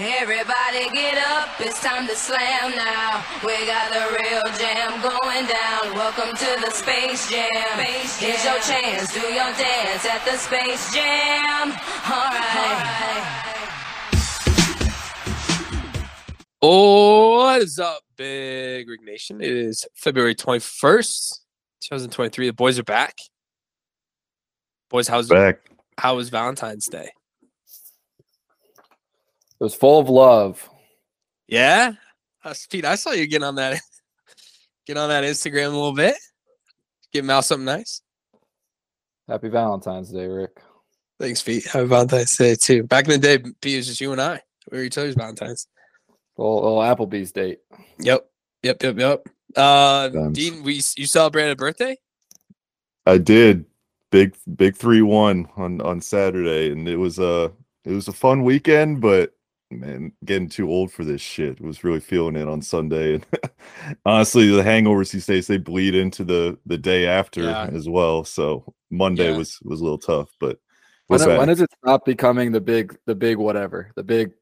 Everybody get up, it's time to slam now. We got the real jam going down. Welcome to the Space Jam. space Here's your chance, do your dance at the Space Jam. All right. Oh, What is up, Big Rig Nation? It is February 21st, 2023. The boys are back. Boys, how's Back. how was Valentine's Day? It was full of love. Yeah? Uh, Pete, I saw you get on that get on that Instagram a little bit. Give Mal something nice. Happy Valentine's Day, Ric. Thanks, Pete. Happy Valentine's Day too. Back in the day, Pete, it was just you and I. We were each other's Valentine's. Little, little Applebee's date. Yep. Yep, yep, yep. Uh Times. Dean, we you celebrated a birthday? I did big big three one on on Saturday, and it was a it was a fun weekend, but man, getting too old for this shit. Was really feeling it on Sunday, and honestly, the hangovers these days they bleed into the the day after Yeah. as well. So Monday Yeah. was was a little tough, but When, we're it- when does it stop becoming the big, the big whatever, the big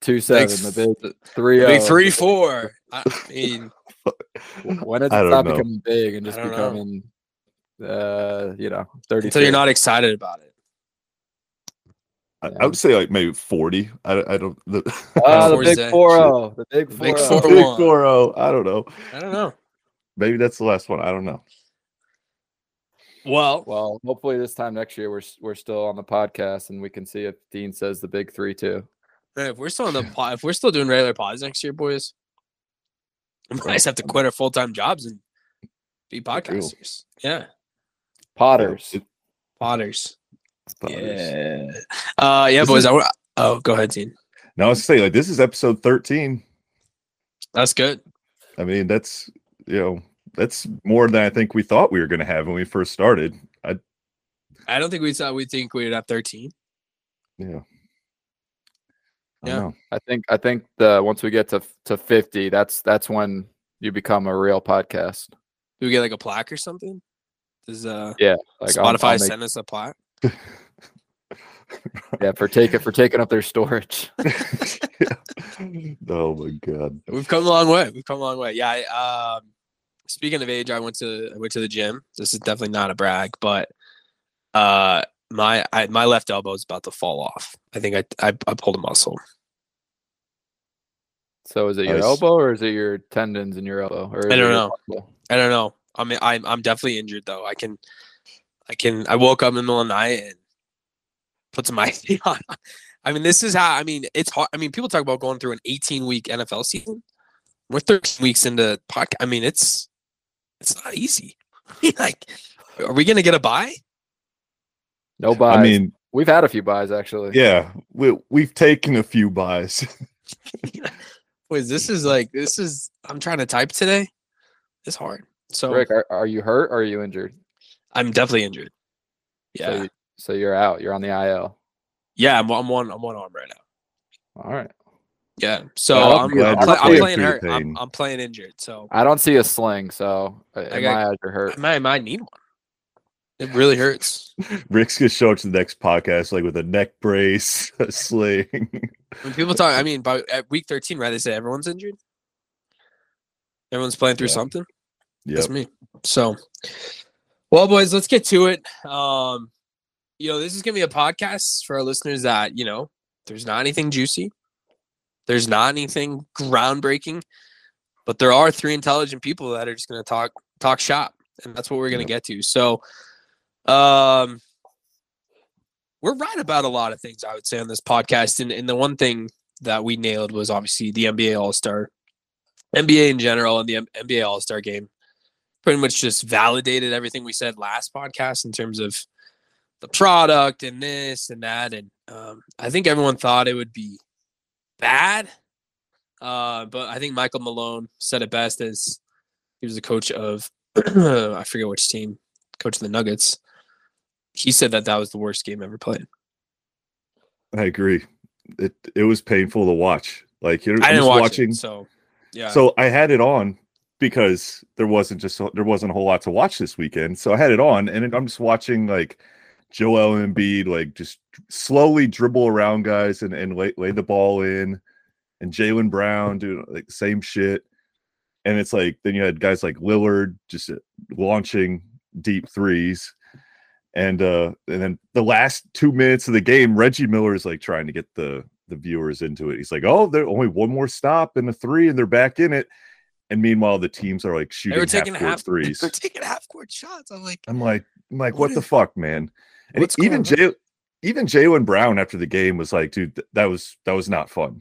two seven, Big the big three Big oh, three, the four. I mean, When does it don't stop know. becoming big and just I don't know. becoming, uh, you know, thirty? until you're not excited about it. I, Yeah. I would say like maybe forty. I, I don't the, Ah, the Four big four zero, the big The four big four- four oh. I don't know. I don't know. Maybe that's the last one. I don't know. Well, Well, hopefully this time next year we're we're still on the podcast and we can see if Dean says the big three too. man, if we're still in the pod, if we're still doing regular pods next year, boys, we might just have to quit our full time jobs and be podcasters. Yeah, Potters. Potters. Potters. Yeah. Uh, yeah, This boys. is- I, oh, go ahead, Dean. Now I was say like this is episode thirteen. That's good. I mean, that's you know, that's more than I think we thought we were gonna have when we first started. I I don't think we thought we think we'd have thirteen. yeah. I Yeah. don't know. I think I think the once we get to to fifty, that's that's when you become a real podcast. Do we get like a plaque or something? Does uh Yeah, like I'll- I'll Spotify make- send us a plaque? Yeah for taking for taking up their storage. Oh my god. We've come a long way. We've come a long way. Yeah. I, um, speaking of age, I went to I went to the gym. This is definitely not a brag, but uh, my I, my left elbow is about to fall off. I think I I, I pulled a muscle. So is it your Nice. elbow or is it your tendons in your elbow? Or I don't know. muscle? I don't know. I mean, I'm I'm definitely injured though. I can I can I woke up in the middle of the night and put some ice on. I mean, this is how I mean it's hard. I mean, people talk about going through an 18 week NFL season. We're 13 weeks into podcast. I mean, it's it's not easy. like, are we gonna get a buy? No buy. I mean, we've had a few buys actually. yeah, we we've taken a few buys. Wait, this is like this is. I'm trying to type today. It's hard. So Ric, are, are you hurt or are you injured? I'm definitely injured. So, Yeah, you, so you're out. You're on the IL. yeah. I'm, I'm one. I'm one arm right now. All right. Yeah. So Yeah, I'm, I'm, play- I'm playing playing through the hurt. I'm. I'm playing injured. So I don't see a sling, so uh, in got- my eyes, you're hurt. I might, I might need one. It really hurts. Ric's gonna show up to the next podcast like with a neck brace, a sling. When people talk, I mean, by at week 13, right? They say everyone's injured. Everyone's playing through Yeah. something. Yep. That's me. So, well, boys, let's get to it. Um, you know, this is gonna be a podcast for our listeners that you know, there's not anything juicy, there's not anything groundbreaking, but there are three intelligent people that are just gonna talk talk shop, and that's what we're gonna get to. So, um, we're right about a lot of things I would say on this podcast, and and the one thing that we nailed was obviously the NBA All Star, NBA in general, and the M- NBA All Star game pretty much just validated everything we said last podcast in terms of the product and this and that. And um, I think everyone thought it would be bad. Uh, but I think Michael Malone said it best as he was the coach of, I forget which team, coach of the Nuggets. He said that that was the worst game ever played. I agree. It it was painful to watch. Like you're I didn't just watch watching. it, so yeah. So I had it on because there wasn't just there wasn't a whole lot to watch this weekend. So I had it on, and I'm just watching like Joel Embiid like just slowly dribble around guys and and lay, lay the ball in, and Jaylen Brown doing like same shit. And it's like then you had guys like Lillard just uh, launching deep threes. And uh and then the last two minutes of the game, Reggie Miller is like trying to get the the viewers into it. He's like, Oh, they're only one more stop and a three, and they're back in it. And meanmeanwhile, the teams are like shooting They were taking half-court half threes. They're taking half court shots. I'm like, I'm like, I'm like, What what, the is- fuck, man? And even going on? Jay, even Jaylen Brown after the game was like, dude, th- that was that was not fun.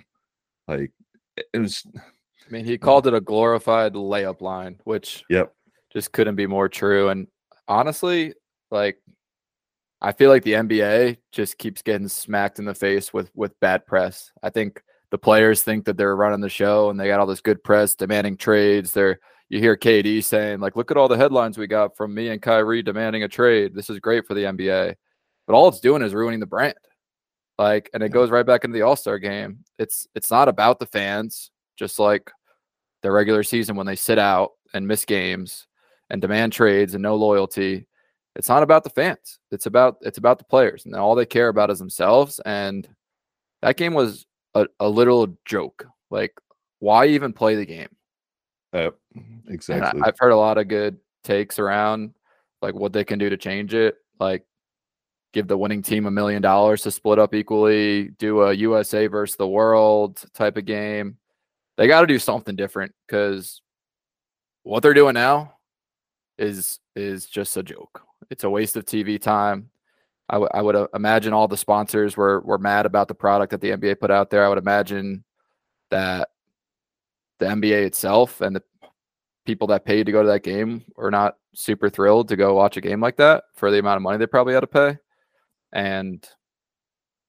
Like, it it was, I mean, he called it a glorified layup line, which yep, just couldn't be more true. And honestly, like I feel like the NBA just keeps getting smacked in the face with with bad press. I think the players think that they're running the show and they got all this good press demanding trades. They're you hear KD saying like, "Look at all the headlines we got from me and Kyrie demanding a trade. This is great for the NBA." But all it's doing is ruining the brand. Like, and it goes right back into the All Star game. It's it's not about the fans, just like the regular season when they sit out and miss games and demand trades and no loyalty. It's not about the fans. It's about it's about the players, and all they care about is themselves. And that game was a, a literal joke. Like, why even play the game? And exactly. I, I've heard a lot of good takes around like what they can do to change it. Like, give the winning team a million dollars to split up equally, do a USA versus the world type of game. They got to do something different because what they're doing now is is just a joke. It's a waste of TV time. I would uh, imagine all the sponsors were were mad about the product that the NBA put out there. I would imagine that the NBA itself and the people that paid to go to that game are not super thrilled to go watch a game like that for the amount of money they probably had to pay. And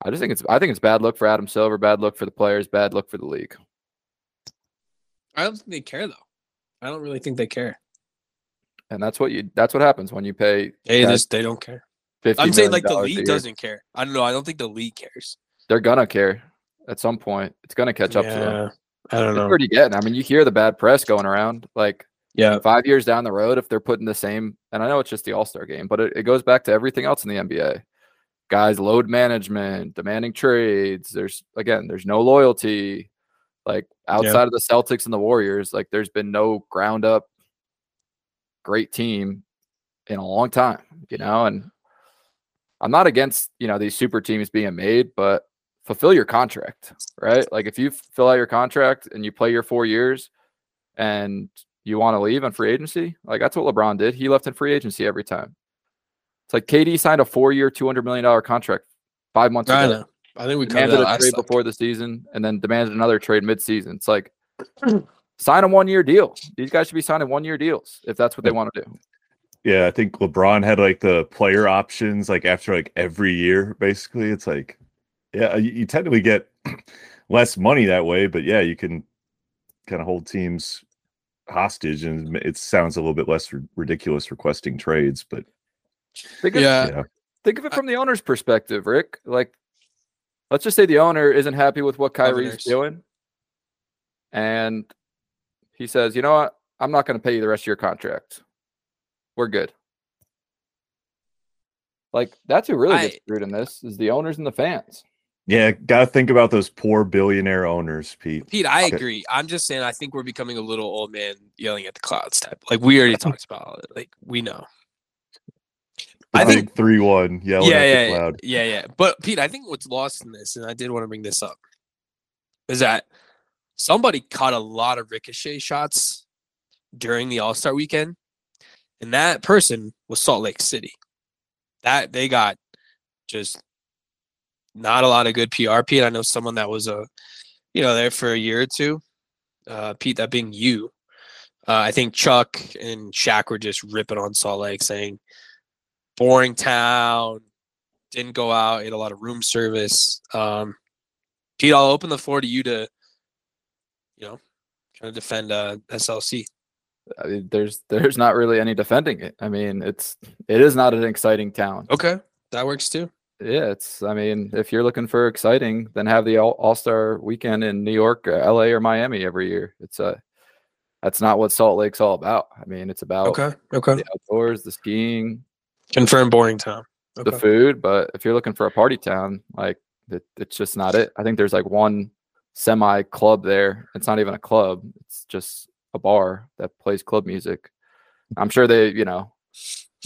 I just think it's I think it's bad look for Adam Silver, bad look for the players, bad look for the league. I don't think they care though. I don't really think they care. And that's what you that's what happens when you pay They guys they don't care. $50 I'm saying like the league doesn't care. I don't know. I don't think the league cares. They're gonna care at some point. It's gonna catch up to them. I don't It's know. already getting. I mean, you hear the bad press going around. Like Yeah. five years down the road, if they're putting the same, and I know it's just the All Star game, but it, it goes back to everything else in the NBA. Guys, load management, demanding trades. There's again, there's no loyalty. Like outside of the Celtics and the Warriors, like there's been no ground up great team in a long time, you know. And I'm not against you know these super teams being made, but fulfill your contract, right? Like if you fill out your contract and you play your four years and you want to leave on free agency, like that's what LeBron did. He left in free agency every time. It's like KD signed a four-year, two hundred million dollar contract five months I ago. know. I think we Demanded a trade time. before the season, and then demanded another trade mid-season. It's like sign a one-year deal. These guys should be signing one-year deals if that's what they want to do. Yeah, I think LeBron had like the player options like after like every year. Basically, it's like, yeah, you, you technically get less money that way, but yeah, you can kind of hold teams hostage, and it sounds a little bit less ri- ridiculous requesting trades. But Think of, Yeah. yeah, think of it from the owner's perspective, Ric. Like, let's just say the owner isn't happy with what Kyrie's Governors. doing, and he says, "You know what? I'm not going to pay you the rest of your contract. We're good." Like, that's who really gets I- screwed in this is the owners and the fans. yeah, gotta think about those poor billionaire owners, Pete. Pete, I Okay. agree. I'm just saying I think we're becoming a little old man yelling at the clouds type. Like we already talked about it. Like we know. The I think three one yelling yeah, at yeah, the cloud. yeah, yeah. But Pete, I think what's lost in this, and I did want to bring this up, is that somebody caught a lot of ricochet shots during the All Star weekend, and that person was Salt Lake City. That they got just not a lot of good PR. Pete, I know someone that was a, you know, there for a year or two. Uh, Pete, that being you. Uh, I think Chuck and Shaq were just ripping on Salt Lake, saying boring town, didn't go out, ate a lot of room service. Um, Pete, I'll open the floor to you to, you know, kind of defend uh, SLC. I mean, there's there's not really any defending it. I mean, it's it is not an exciting town. Okay, that works too. Yeah, it's. I mean, if you're looking for exciting, then have the All Star weekend in New York, uh, L.A., or Miami every year. It's a. That's not what Salt Lake's all about. I mean, it's about Okay, okay. the outdoors, the skiing, Confirm boring town. the food. But if you're looking for a party town, like it, it's just not it. I think there's like one semi club there. It's not even a club; it's just a bar that plays club music. I'm sure they, you know,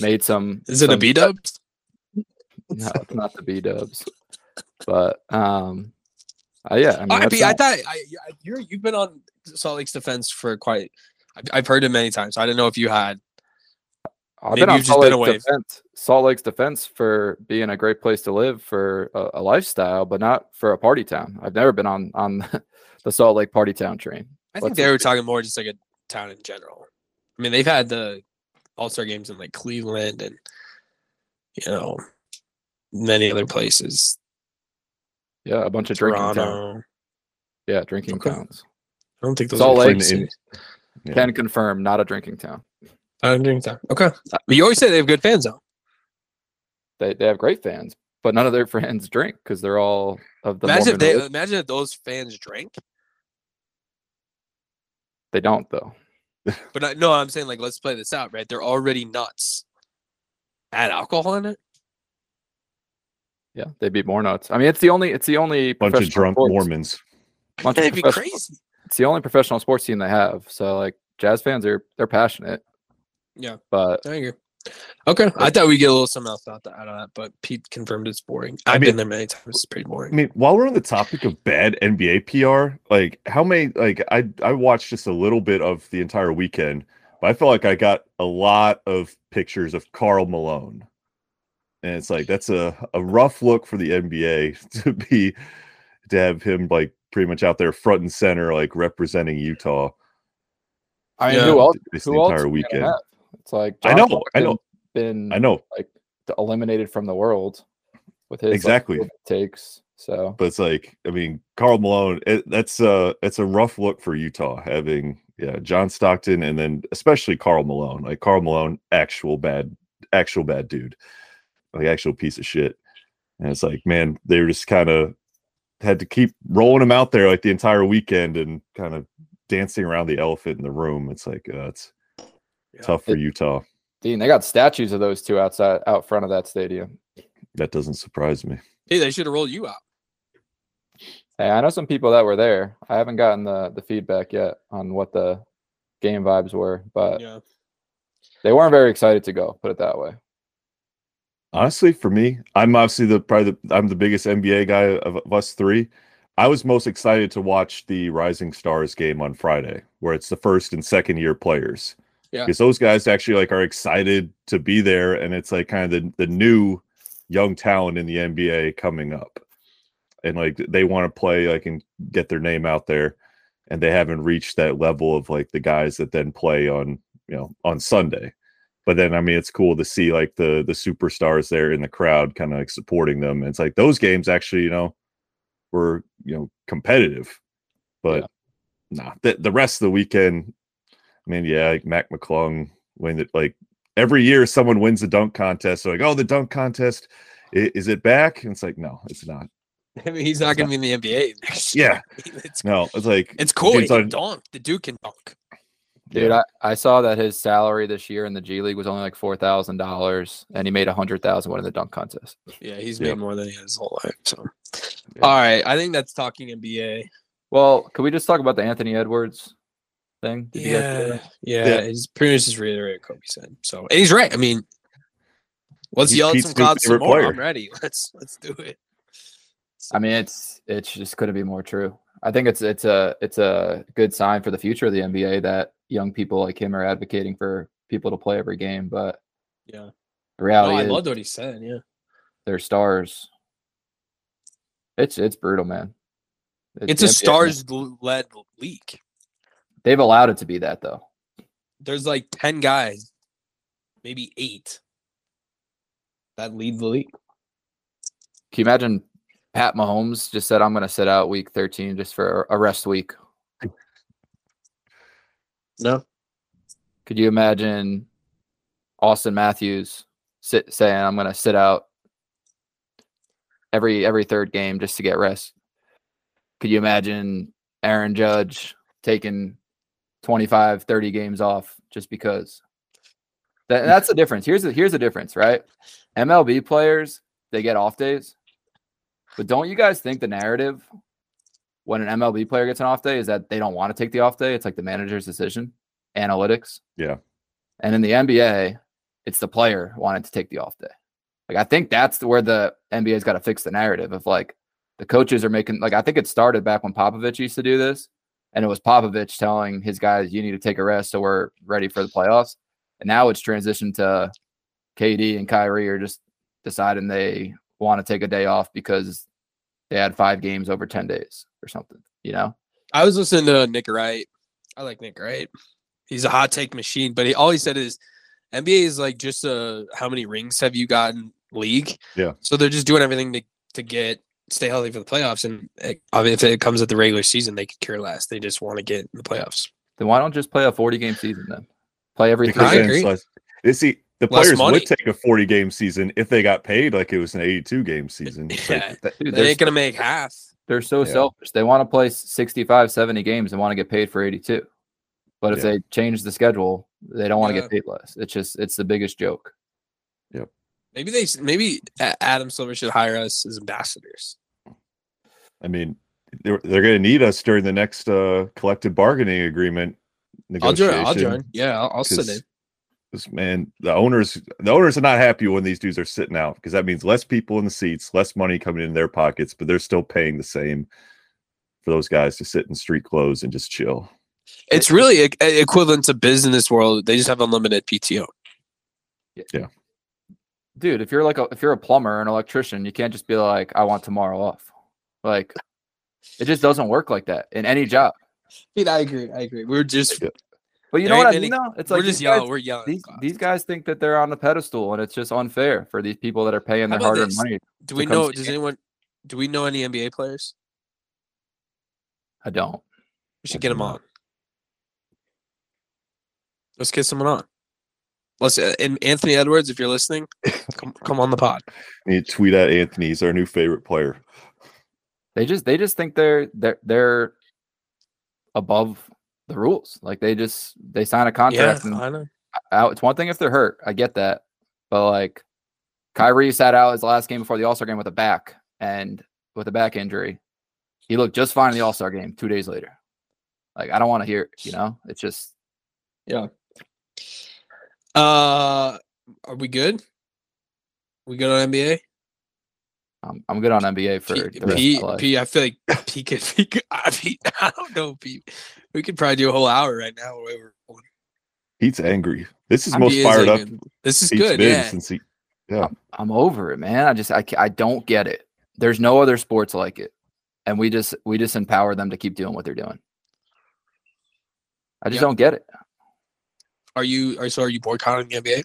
made some. Is it a some- B Dubs? No, it's not the B Dubs, but um, uh, yeah. I mean, I, be, I thought I, you're you've been on Salt Lake's defense for quite. I've, I've heard it many times. So I didn't know if you had. I've maybe been on Salt been Lake's defense, Salt Lake's defense for being a great place to live for a, a lifestyle, but not for a party town. I've never been on on the Salt Lake party town train. I think they were talking more just like a town in general. I mean, they've had the All Star games in like Cleveland and you know many other places. Yeah, a bunch of drinking towns. Yeah, drinking Okay. towns. I don't think those Salt are Lake. Yeah. Can confirm, not a drinking town. I don't drink. Okay, uh, but you always say they have good fans though. They they have great fans, but none of their fans drink because they're all of the imagine if they religion. imagine if those fans drank. They don't though. But I, no, I'm saying like let's play this out, right? They're already nuts. Add alcohol in it. Yeah, they'd be more nuts. I mean, it's the only it's the only Bunch of drunk sports- Mormons. bunch of That'd be crazy. It's the only professional sports team they have. So like jazz fans are they're passionate. Yeah. But I agree. Okay, I thought we'd get a little something else out, out of that, but Pete confirmed it's boring. I I've mean- been there many times. It's pretty boring. I mean, while we're on the topic of bad NBA PR, like how many like I I watched just a little bit of the entire weekend, but I felt like I got a lot of pictures of Karl Malone. And it's like that's a, a rough look for the NBA to be to have him like pretty much out there front and center, like representing Utah I mean, Yeah. who else? this Who the else entire are we gonna weekend. It's like I John know, I know. Been I know, like eliminated from the world with his Exactly. COVID takes. So but it's like I mean, Karl Malone. It, that's uh, it's a rough look for Utah having yeah John Stockton and then especially Karl Malone. Like Karl Malone, actual bad, actual bad dude, like actual piece of shit. And it's like, man, they were just kind of had to keep rolling him out there like the entire weekend and kind of dancing around the elephant in the room. It's like uh, it's Yeah. tough for It- Utah. Dean, they got statues of those two outside out front of that stadium. That doesn't surprise me. Hey, they should have rolled you out. Hey, I know some people that were there. I haven't gotten the the feedback yet on what the game vibes were, but Yeah. they weren't very excited to go. Put it that way. Honestly, for me, I'm obviously the probably the, I'm the biggest NBA guy of, of us three. I was most excited to watch the Rising Stars game on Friday, where it's the first and second year players. Yeah. because those guys actually like are excited to be there, and it's like kind of the the new young talent in the NBA coming up, and like they want to play like and get their name out there, and they haven't reached that level of like the guys that then play on you know on Sunday but then I mean it's cool to see like the the superstars there in the crowd kind of like supporting them. And it's like those games actually, you know, were you know competitive, but nah, the the rest of the weekend, I mean, yeah, like Mac McClung when it like every year someone wins the dunk contest, so like oh the dunk contest i- is it back? And it's like no, it's not. I mean, he's not going to be in the NBA next Yeah. year. I it's No, it's like it's cool. He can on- dunk. The dude can dunk. Dude, yeah, I, I saw that his salary this year in the G League was only like four thousand dollars, and he made a hundred thousand winning the dunk contest. Yeah, he's Yep. made more than he has his whole life. So, Yeah. all right, I think that's talking NBA. Well, could we just talk about the Anthony Edwards thing? Did you guys hear Yeah, that? yeah, Yeah. He's pretty much just reiterated what Kobe said. So, and he's right. I mean, let's He's yell at some new clouds some more. player. I'm ready. Let's let's do it. I mean, it's it's just couldn't be more true. I think it's it's a it's a good sign for the future of the NBA that young people like him are advocating for people to play every game. But Yeah. the No, reality I is loved what he said. Yeah. they're stars. It's it's brutal, man. It's a stars led league. They've allowed it to be that though. There's like 10 guys, maybe eight, that lead the league. Can you imagine Pat Mahomes just said, "I'm going to sit out Week 13 just for a rest week"? No. Could you imagine Auston Matthews sit saying, "I'm going to sit out every every third game just to get rest"? Could you imagine Aaron Judge taking 25, 30 games off just because? That, hmm. that's the difference. Here's the here's the difference, right? MLB players they get off days, but don't you guys think the narrative when an MLB player gets an off day is that they don't want to take the off day. It's like the manager's decision, analytics. Yeah. And in the NBA, it's the player wanting to take the off day. Like I think that's where the NBA's got to fix the narrative of like the coaches are making like I think it started back when Popovich used to do this, and it was Popovich telling his guys you need to take a rest so we're ready for the playoffs. And now it's transitioned to KD and Kyrie are just deciding they want to take a day off because they had five games over 10 days or something, you know? I was listening to Nick Wright. I like Nick Wright. He's a hot take machine, but he all he said is NBA is like just uh how many rings have you gotten league? Yeah. So they're just doing everything to to get stay healthy for the playoffs, and it, I mean, if it comes at the regular season, they could care less. They just want to get in the playoffs. Then why don't just play a 40 game season then? Play every Because I three then agree. it's less- you see, the Less players money. would take a 40 game season if they got paid like it was an 82 game season. It's like, Yeah, Dude, they ain't gonna make half. they're so Yeah. selfish. They want to play 65, 70 games and want to get paid for 82. But if Yeah. they change the schedule, they don't want to Yeah. get paid less. It's just, it's the biggest joke. Maybe they maybe Adam Silver should hire us as ambassadors. I mean, they're, they're going to need us during the next uh, collective bargaining agreement I'll join. I'll join. Yeah, I'll, I'll sit in. this man, the owners, the owners are not happy when these dudes are sitting out because that means less people in the seats, less money coming in their pockets, but they're still paying the same for those guys to sit in street clothes and just chill. It's really equivalent to business world. They just have unlimited PTO. Dude, if you're like a, if you're a plumber or an electrician, you can't just be like, I want tomorrow off. Like, it just doesn't work like that in any job. Dude, I agree. I agree. We're just Yeah. But you know what I ain't mean? many- though? It's we're just these guys- yelling. We're yelling. at these these guys think that they're on the pedestal and it's just unfair for these people that are paying How their hard-earned this? money do we know? see Does it. anyone? Do we know any NBA players? i don't We should get them on. Let's get someone on. Let's uh, and Anthony Edwards, if you're listening, come come on the pod. You tweet at Anthony, he's our new favorite player. they just they just think they're they're they're above the rules. Like they just they sign a Yeah, contract and I know. out it's one thing if they're hurt i get that. But like Kyrie sat out his last game before the all-star game with a back and with a back injury. He looked just fine in the all-star game two days later. Like i don't want to hear you know? It's just Uh, are we good? We good on NBA? um, i'm good on nba for P, the rest P, of life. P, I feel like P could, P could I, mean, I don't know, P. We could probably do a whole hour right now. Where we're going. He's angry. This is I'm most is fired up. This is Pete's good. been Yeah. since he I'm over it, man. I just I, ca- I don't get it. There's no other sports like it, and we just we just empower them to keep doing what they're doing. I just Yep. don't get it. Are you? Are so? Are you boycotting the NBA?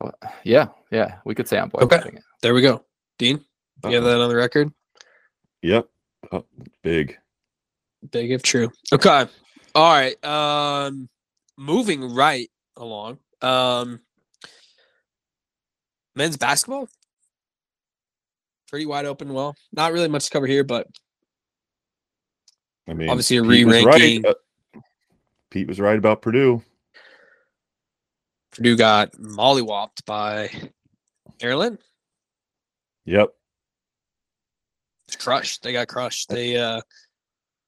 Well, Yeah, yeah, we could say I'm Okay. boycotting it. There we go. Dean, you have that on the record. Yep. Oh, big. Big if true. Okay. All right. Um moving right along. Um men's basketball. Pretty wide open. Well, not really much to cover here, but I mean, Obviously a re-ranking. Right. uh, Pete was right about Purdue. Purdue got mollywopped by Maryland. Yep. It's crushed. They got crushed. They uh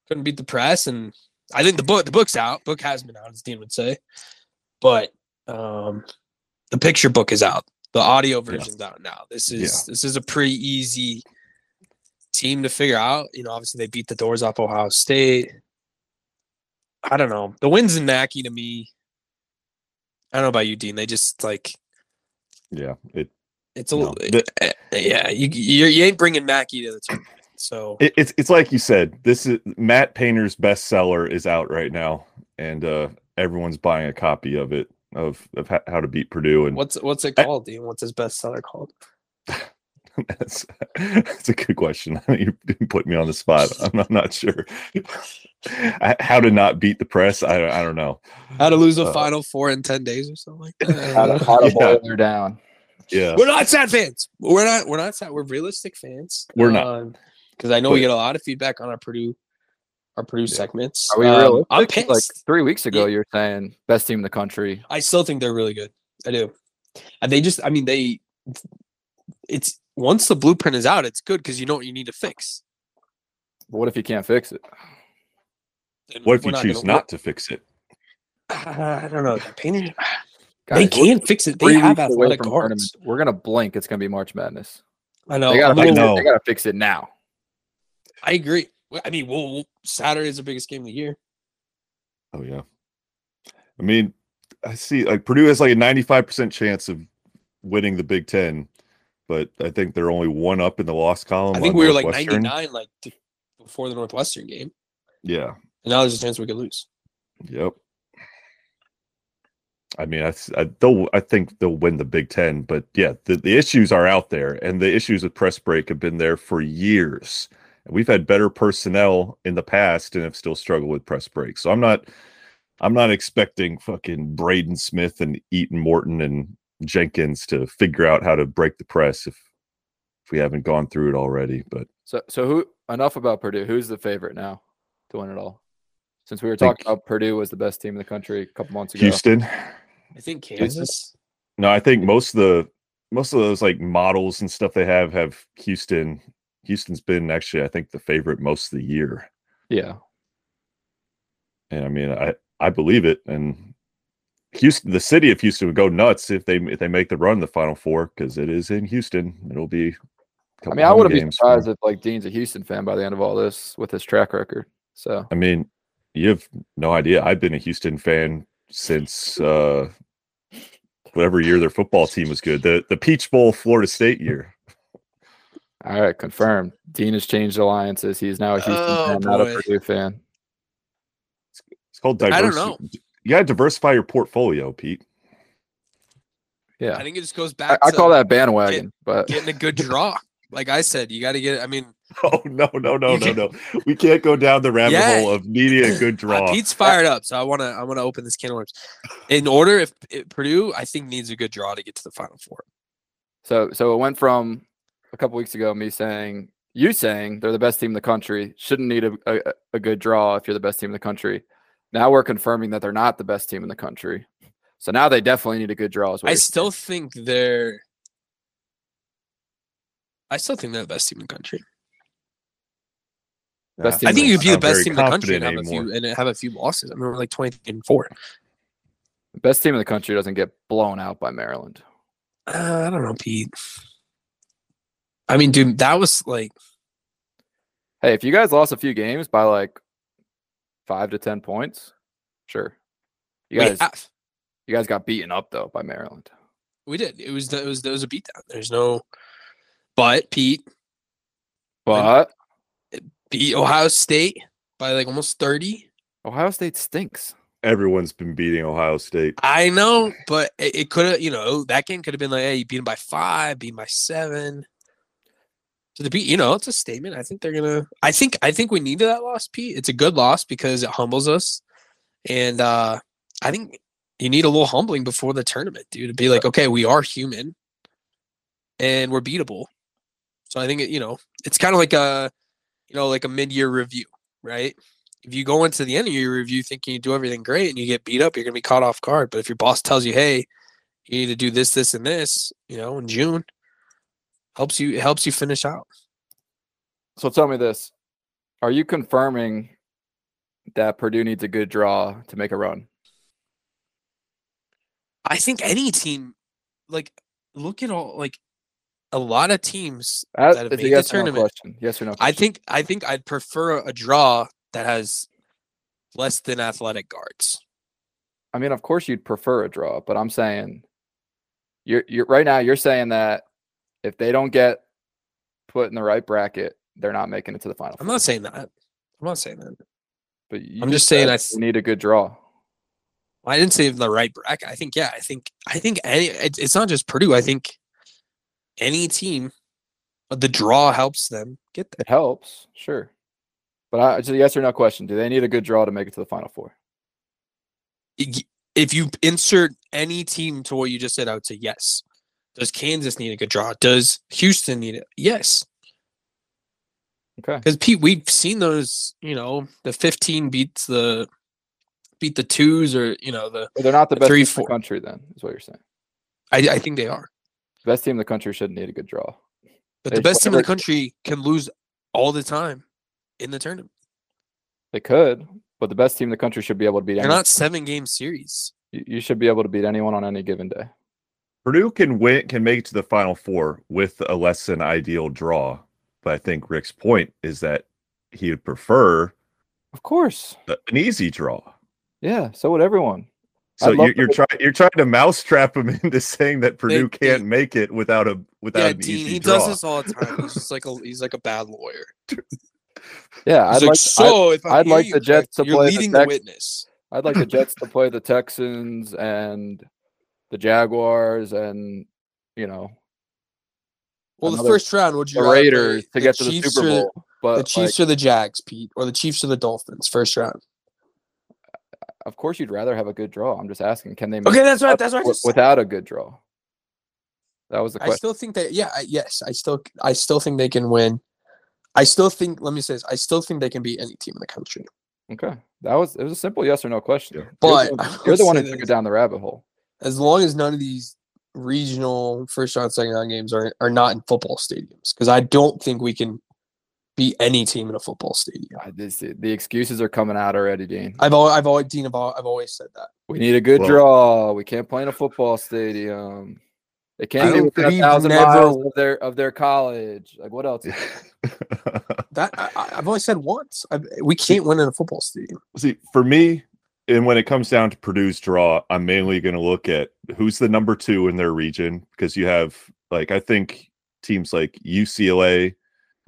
couldn't beat the press and I think the book the book's out. Book has been out, as Dean would say. But um the picture book is out. The audio version's out now. This is this is a pretty easy team to figure out. You know, obviously they beat the doors off Ohio State. I don't know. The wins in Mackey to me. I don't know about you, Dean. They just like Yeah. It, it's a No, little the- eh, yeah. You you you ain't bringing Mackey to the tournament. So it it's it's like you said. This is Matt Painter's bestseller is out right now, and uh everyone's buying a copy of it of of how to beat Purdue. And what's what's it I- called, Dean? What's his bestseller called? that's that's a good question. you didn't put me on the spot. I'm not, I'm not sure I- how to not beat the press. I I don't know. How to lose a Uh, final four in ten days or something like that. How to, how to Yeah. boil her down. Yeah. We're not sad fans. We're not. We're not sad. We're realistic fans. We're not. because I know we get a lot of feedback on our Purdue, our Purdue segments. Are we Um, real? I'm Like three weeks ago, Yeah. you're saying best team in the country. I still think they're really good. I do. And they just. I mean, they. It's once the blueprint is out, it's good because you know what you need to fix. But what if you can't fix it? then What if you not choose gonna- not to fix it? I don't know. They're painting- Guys, we're can fix it. They have away athletic from guards. We're gonna blink. It's gonna be March Madness. I know. They gotta, I'm fix a it. they gotta fix it now. I agree. I mean, we'll, we'll, Saturday is the biggest game of the year. Oh yeah. I mean, I see like Purdue has like a 95% chance of winning the Big Ten, but I think they're only one up in the loss column. I think we were like Northwestern. 99 like t- before the Northwestern game, Yeah. and now there's a chance we could lose. Yep. I mean, I they'll I think they'll win the Big Ten, but yeah, the, the issues are out there, and the issues with press break have been there for years. And we've had better personnel in the past and have still struggled with press break. So I'm not I'm not expecting fucking Braden Smith and Ethan Morton and Jenkins to figure out how to break the press if if we haven't gone through it already. But So so who enough about Purdue. Who's the favorite now to win it all? Since we were Think- talking about Purdue was the best team in the country a couple months ago. Houston, I think Kansas. No, I think most of the most of those like models and stuff they have have Houston. Houston's been actually, I think, the favorite most of the year. Yeah. And I mean, I I believe it. And Houston, the city of Houston would go nuts if they if they make the run in the Final Four because it is in Houston. It'll be. a I couple mean, I wouldn't be games for 'em. surprised if like Dean's a Houston fan by the end of all this with his track record. So I mean, you have no idea. I've been a Houston fan since uh whatever year their football team was good. The the Peach Bowl Florida State year. all right, confirmed. Dean has changed alliances. He's now a Houston Oh, fan, not a. Purdue fan. It's called I don't diversity. You gotta diversify your portfolio, Pete. Yeah. I think it just goes back. I to call that bandwagon, but getting a good draw. Like I said, you got to get. I mean, Oh no, no, no, You no, no. We can't go down the rabbit Yeah. hole of needing a good uh, draw. Pete's fired up, so I want to. I want to open this can of worms. In order, if, if Purdue, I think needs a good draw to get to the Final Four. so so it went from a couple weeks ago me saying you saying they're the best team in the country shouldn't need a, a, a good draw if you're the best team in the country. Now we're confirming that they're not the best team in the country. So now they definitely need a good draw. as well. I still saying. think they're. I still think they're the best team in the country. best Yeah, I think you'd be the best team in the country and confident have a few and have a few losses. I mean, we're like twenty and four. the best team in the country doesn't get blown out by Maryland. Uh, I don't know, Pete. I mean, dude, that was like Hey, if you guys lost a few games by like five to ten points, sure. You guys, have. you guys got beaten up though by Maryland. We did. It was the- it was it was a beatdown. There's no, but Pete But beat Ohio State by like almost thirty. Ohio State stinks. Everyone's been beating Ohio State. I know, but it, it could have, you know, that game could have been like, hey, you beat them by five, beat 'em by seven. So the beat, you know, it's a statement. I think they're gonna. I think I think we needed that loss, Pete. It's a good loss because it humbles us, and uh I think you need a little humbling before the tournament, dude, to be like, okay, we are human, and we're beatable. So I think it, you know, it's kind of like a, you know, like a mid-year review, right? If you go into the end of your review thinking you do everything great and you get beat up, you're gonna be caught off guard. But if your boss tells you, hey, you need to do this, this, and this, you know, in June, helps you helps you finish out. So tell me this: Are you confirming that Purdue needs a good draw to make a run? I think any team, like, look at all like a lot of teams That that have made a the yes no tournament. question. Yes or no? I think I think I'd prefer a draw that has less than athletic guards. I mean, of course, you'd prefer a draw, but I'm saying you're you're right now. You're saying that if they don't get put in the right bracket, they're not making it to the final. I'm not saying that. I'm not saying that. But I'm just saying I need a good draw. I didn't say the right bracket. I think yeah. I think I think any. It's, it's not just Purdue. I think any team, uh, the draw helps them get there. It helps, sure. But I, it's a yes or no question. Do they need a good draw to make it to the final four? If you insert any team to what you just said, I would say yes. Does Kansas need a good draw? Does Houston need it? Yes. Okay. Because Pete, we've seen those. You know, the 15 beats the beat the twos, or you know the. But they're not the The best three, team in four- the country. Then is what you're saying. I, I think they are, The Best team in the country shouldn't need a good draw. but They the best team in the country can lose all the time. in the tournament. They could, but the best team in the country should be able to beat They're anyone. not seven game series. You you should be able to beat anyone on any given day. Purdue can win, can make it to the Final Four with a less than ideal draw. But I think Ric's point is that he would prefer Of course. an easy draw. Yeah. So would everyone. So you're, you're trying you're trying to mousetrap him into saying that Purdue They- can't make it without a without yeah, an Dean, easy he draw. does this all the time. He's just like a he's like a bad lawyer. Yeah. He's I'd like, like, I- so if I I'd like you the Jets correct, to you're play the leading the witness. I'd like the Jets to play the Texans and the Jaguars and you know Well, the first round, would you the Raiders to get to the Chiefs Super or the- Bowl. But The Chiefs like, or the Jags, Pete, or the Chiefs or the Dolphins, first round. Uh, of course, you'd rather have a good draw. I'm just asking, can they make Okay, that's right. That's right. without a good draw? That was the I still think that. Yeah. I, yes, I still. I still think they can win. I still think. Let me say this. I still think they can beat any team in the country. Okay, that was it was a simple yes or no question. Yeah. You're But the one- will you're the one who took it down the rabbit hole. As long as none of these regional first round, second round games are are not in football stadiums, because I don't think we can beat any team in a football stadium. I- this- the excuses are coming out already, Dean. I've always, I've always, Dean, I've always said that. We need a good Well- draw. We can't play in a football stadium. They can't I be don't a thousand never- miles of their of their college. Like what else? That I, I- I've always said once. I, we can't win in a football stadium. See, for me, and when it comes down to Purdue's draw, I'm mainly going to look at who's the number two in their region because you have, like, I think teams like UCLA,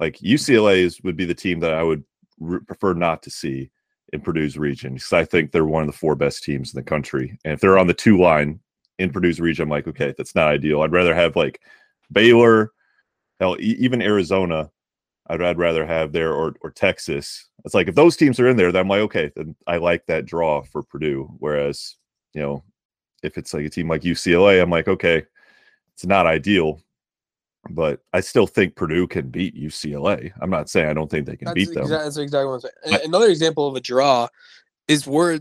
like UCLA is would be the team that I would re- prefer not to see in Purdue's region because I think they're one of the four best teams in the country. And if they're on the two line in Purdue's region, I'm like, okay, that's not ideal. I'd rather have like Baylor, hell, e- even Arizona. I'd, I'd rather have there or or Texas. It's like if those teams are in there, then I'm like, okay, then I like that draw for Purdue. Whereas, you know, if it's like a team like UCLA, I'm like, okay, it's not ideal, but I still think Purdue can beat UCLA. I'm not saying I don't think they can That's, beat them. exa- that's exactly what I'm saying. But- Another example of a draw is where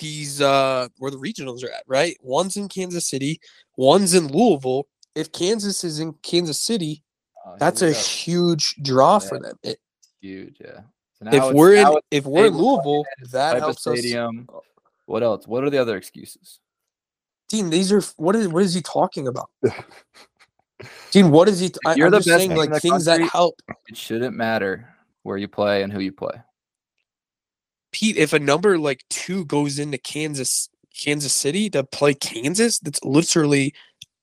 these uh where the regionals are at, right? One's in Kansas City, one's in Louisville. If Kansas is in Kansas City, Oh, that's a go. huge draw for them. It, huge. Yeah. So now if we're in if we're in Louisville, that type of helps us. Oh, what else? What are the other excuses? Dean, these are what is what is he talking about? Dean, what is he? T- I, you're am the just best saying like the things country- that help. It shouldn't matter where you play and who you play. Pete, if a number like two goes into Kansas, Kansas City to play Kansas, that's literally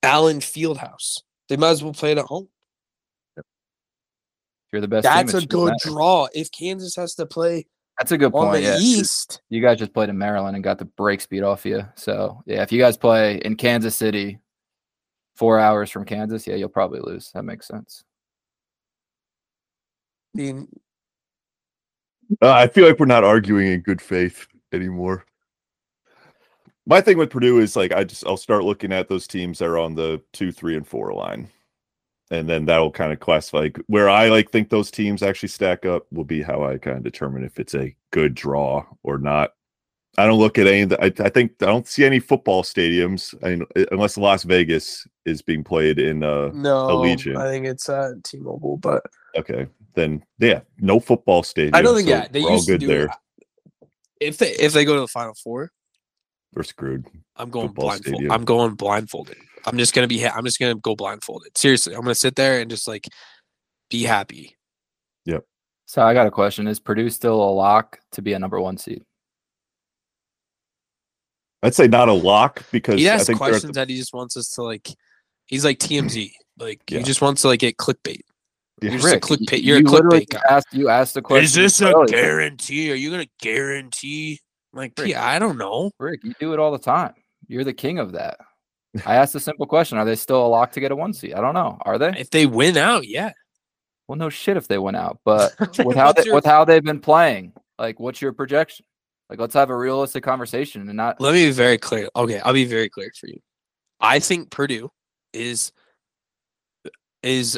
Allen Fieldhouse. They might as well play it at home. You're the best. That's it a good matter. draw. If Kansas has to play That's a good on point. the yeah. 'cause East, You guys just played in Maryland and got the break speed off you. So yeah, if you guys play in Kansas City, four hours from Kansas, yeah, you'll probably lose. That makes sense. I mean, Uh, I feel like we're not arguing in good faith anymore. My thing with Purdue is like I just I'll start looking at those teams that are on the two, three, and four line, and then that'll kind of classify like, where I like think those teams actually stack up will be how I kind of determine if it's a good draw or not. I don't look at any. of the- I, I think I don't see any football stadiums. I mean, unless Las Vegas is being played in. uh no, Allegiant. I think it's uh, T-Mobile, but Okay, then yeah, no football stadium. I don't think so yeah they we're all used to good do there. If they if they go to the Final Four, We're screwed. I'm going blindfolded. I'm going blindfolded. I'm just gonna be. Ha- I'm just gonna go blindfolded. Seriously, I'm gonna sit there and just like be happy. Yep. So I got a question: Is Purdue still a lock to be a number one seed? I'd say not a lock because He I asks think questions the, that he just wants us to like. He's like TMZ. Like Yeah. he just wants to like get clickbait. Yeah. You're just a Ric, y- clickbait. You're you literally clickbait guy. Asked, you asked the question. Is this a earlier. guarantee? Are you gonna guarantee? I'm like, Ric. yeah, I don't know. Ric, you do it all the time. You're the king of that. I asked a simple question: Are they still a lock to get a one seed? I don't know. Are they? If they win out, yeah. Well, no shit if they went out, but with how they, your- with how they've been playing, like, what's your projection? Like, let's have a realistic conversation and not. Let me be very clear. Okay, I'll be very clear for you. I think Purdue is is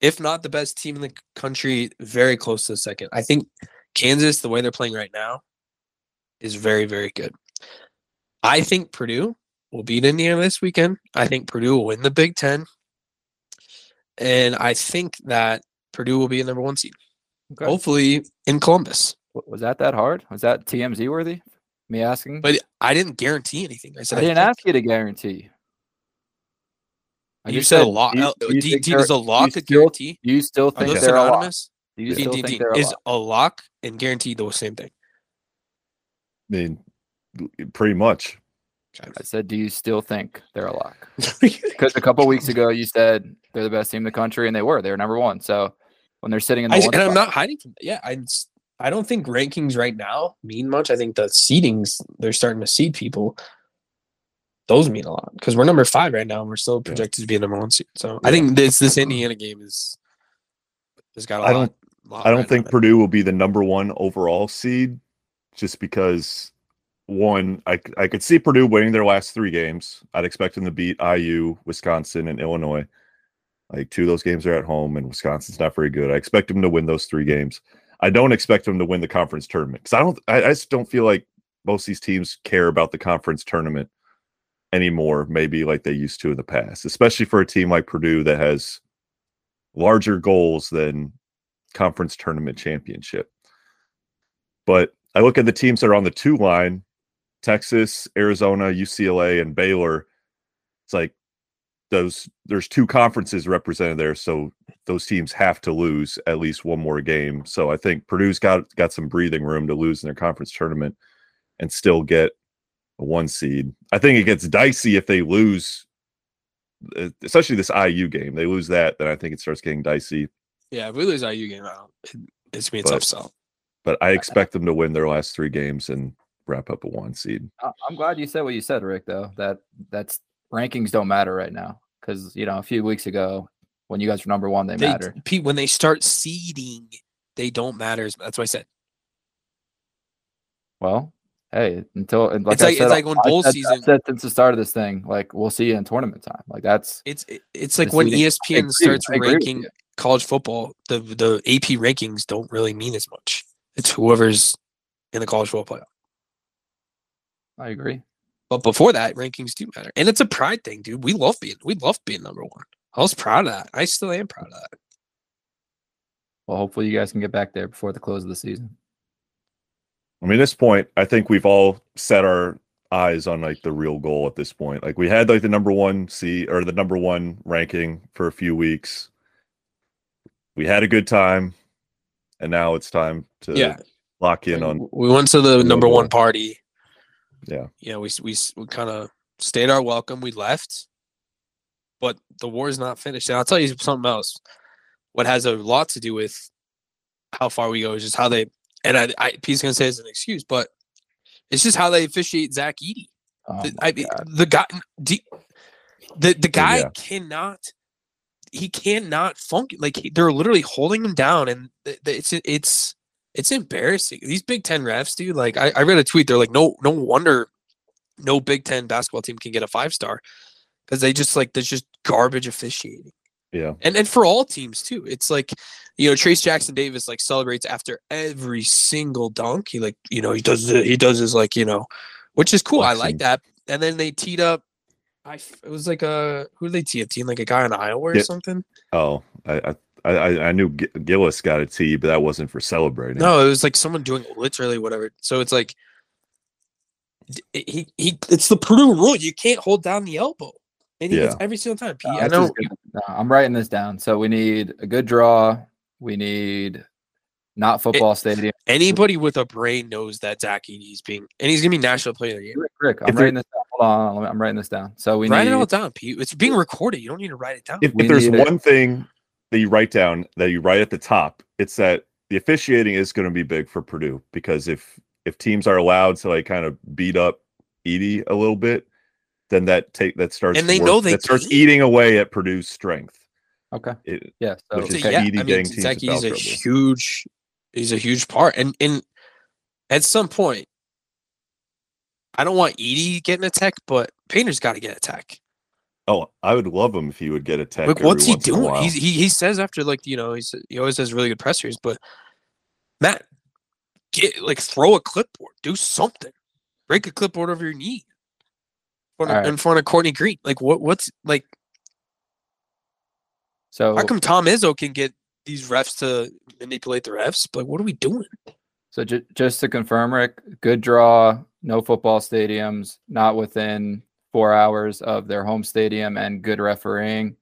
if not the best team in the country, very close to the second. I think Kansas, the way they're playing right now, is very, very good. I think Purdue will beat Indiana this weekend. I think Purdue will win the Big Ten. And I think that Purdue will be a number one seed. Okay. hopefully in Columbus. Was that that hard? Was that TMZ worthy? Me asking? But I didn't guarantee anything. I said I didn't think. ask you to guarantee. I You just said a said, lock. do you- uh, do you D, D, is a do you lock a guarantee? Do you still Are think those they're a lock? Do you still think they're a is a lock and guaranteed the same thing. I mean, pretty much. I said, do you still think they're a lock? Because a couple weeks ago you said they're the best team in the country, and they were. They were number one. So when they're sitting in the I, one and I'm not hiding from that. Yeah, I don't think rankings right now mean much. I think the seedings they're starting to seed people. Those mean a lot because we're number five right now, and we're still Yeah. projected to be a number one seed. So I think this this Indiana game is has got a I lot. don't- lot I don't riding think on it. Purdue will be the number one overall seed, just because one, I I could see Purdue winning their last three games. I'd expect them to beat IU, Wisconsin, and Illinois. Like two of those games are at home, and Wisconsin's not very good. I expect them to win those three games. I don't expect them to win the conference tournament because I don't. I, I just don't feel like most of these teams care about the conference tournament anymore. Maybe like they used to in the past, especially for a team like Purdue that has larger goals than conference tournament championship. But I look at the teams that are on the two line Texas, Arizona, UCLA, and Baylor. It's like those, there's two conferences represented there. So those teams have to lose at least one more game. So I think Purdue's got, got some breathing room to lose in their conference tournament and still get a one seed. I think it gets dicey if they lose, uh, especially this IU game. They lose that, then I think it starts getting dicey. Yeah, if we lose IU game out, it, it's gonna be a But- tough sell. but I expect them to win their last three games and wrap up a one seed. I- I'm glad you said what you said, Ric. Though that that's rankings don't matter right now because you know a few weeks ago when you guys were number one, they, They, matter. Pete, when they start seeding, they don't matter. That's what I said. Well, hey, until and like It's I like- it's like when I bowl said- I season- said since the start of this thing, like we'll see you in tournament time. Like that's It's it's like when seeding- ESPN starts I agree with ranking college football, the the AP rankings don't really mean as much. It's whoever's in the college football playoff. I agree. But before that, rankings do matter, and it's a pride thing, dude. We love being we love being number one. I was proud of that. I still am proud of that. Well, hopefully you guys can get back there before the close of the season. I mean, at this point, I think we've all set our eyes on like the real goal at this point. Like we had like the number one C or the number one ranking for a few weeks. We had a good time, and now it's time to Yeah, lock in Like, on. we went to the number one goal. party. Yeah, You know, we we we kind of stayed our welcome. We left, but the war is not finished. And I'll tell you something else. What has a lot to do with how far we go is just how they. And I, I Pete's gonna say it's an excuse, but it's just how they officiate Zach Edey. Oh The, I the guy, the the guy yeah. cannot, he cannot function. Like he- they're literally holding him down, and it's it's it's embarrassing. These Big Ten refs, dude. Like I, I read a tweet. They're like, no no wonder no Big Ten basketball team can get a five star because they just like there's just garbage officiating yeah, and and for all teams too. It's like you know Trayce Jackson-Davis like celebrates after every single dunk. He like you know he does he does his like you know, which is cool. I like that. And then they teed up. I it was like a who did they tee up? Team like a guy in Iowa or Yeah. something. Oh, I I I, I knew G- Gillis got a T, but that wasn't for celebrating. No, it was like someone doing literally whatever. So it's like he he. It's the Purdue rule. You can't hold down the elbow. And he gets every single time. Pete, No, I this is know. good. No, uh, I'm writing this down. So we need a good draw. We need not football stadium. Anybody with a brain knows that Zach Edey is being, and he's gonna be national player of the year. Ric, Ric, I'm If writing this down. Hold on, let me- I'm writing this down. So we write need it all down, Pete. It's being recorded. You don't need to write it down. if, if there's need a- one thing that you write down that you write at the top, it's that the officiating is going to be big for Purdue because if if teams are allowed to like kind of beat up Edey a little bit, then that take that starts And they to know they that starts can't. eating away at Purdue's strength. Okay. It, Yeah. So Which So, is okay. yeah, Edey I mean, getting teams Zach in foul Edey's a trouble. huge, he's a huge part, and and at some point, I don't want Edey getting a tech, but Painter's got to get a tech. Oh, I would love him if he would get a tech. Like, every what's he once in a doing? while. He's, he he says after like you know he's he always has really good pressers, but Matt, get like throw a clipboard, do something, break a clipboard over your knee. In front of, Alright. in front of Courtney Green, like what? What's like? So How come Tom Izzo can get these refs to manipulate the refs. But what are we doing? So ju- just to confirm, Ric, good draw, no football stadiums, not within four hours of their home stadium, and good refereeing.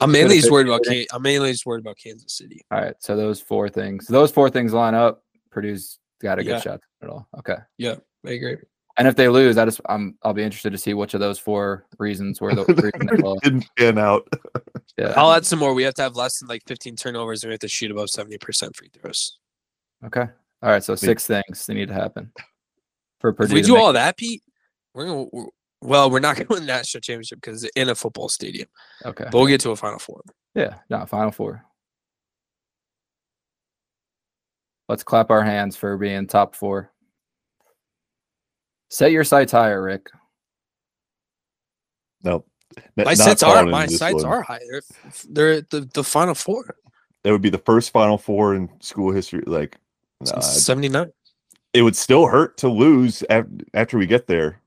I'm mainly just worried about. Can- I'm mainly just worried about Kansas City. All right, so those four things, those four things line up. Purdue's got a good Yeah. shot at all. Okay, Yeah, I agree. and if they lose, I just I'm I'll be interested to see which of those four reasons were the reason they lost. Didn't pan out. Yeah. I'll add some more. We have to have less than like 15 turnovers, and we have to shoot above 70 percent free throws. Okay. All right. So six things that need to happen for Purdue. If we to do all that, Pete, we're gonna. We're, well, we're not going to win the national championship because in a football stadium, okay. but we'll get to a final four. Yeah. No. Final four. Let's clap our hands for being top four. Set your sights higher, Ric. No. My sights are my sights are high. They're they're at the the final four. That would be the first Final Four in school history. Like, nah, 79. it would still hurt to lose af- after we get there.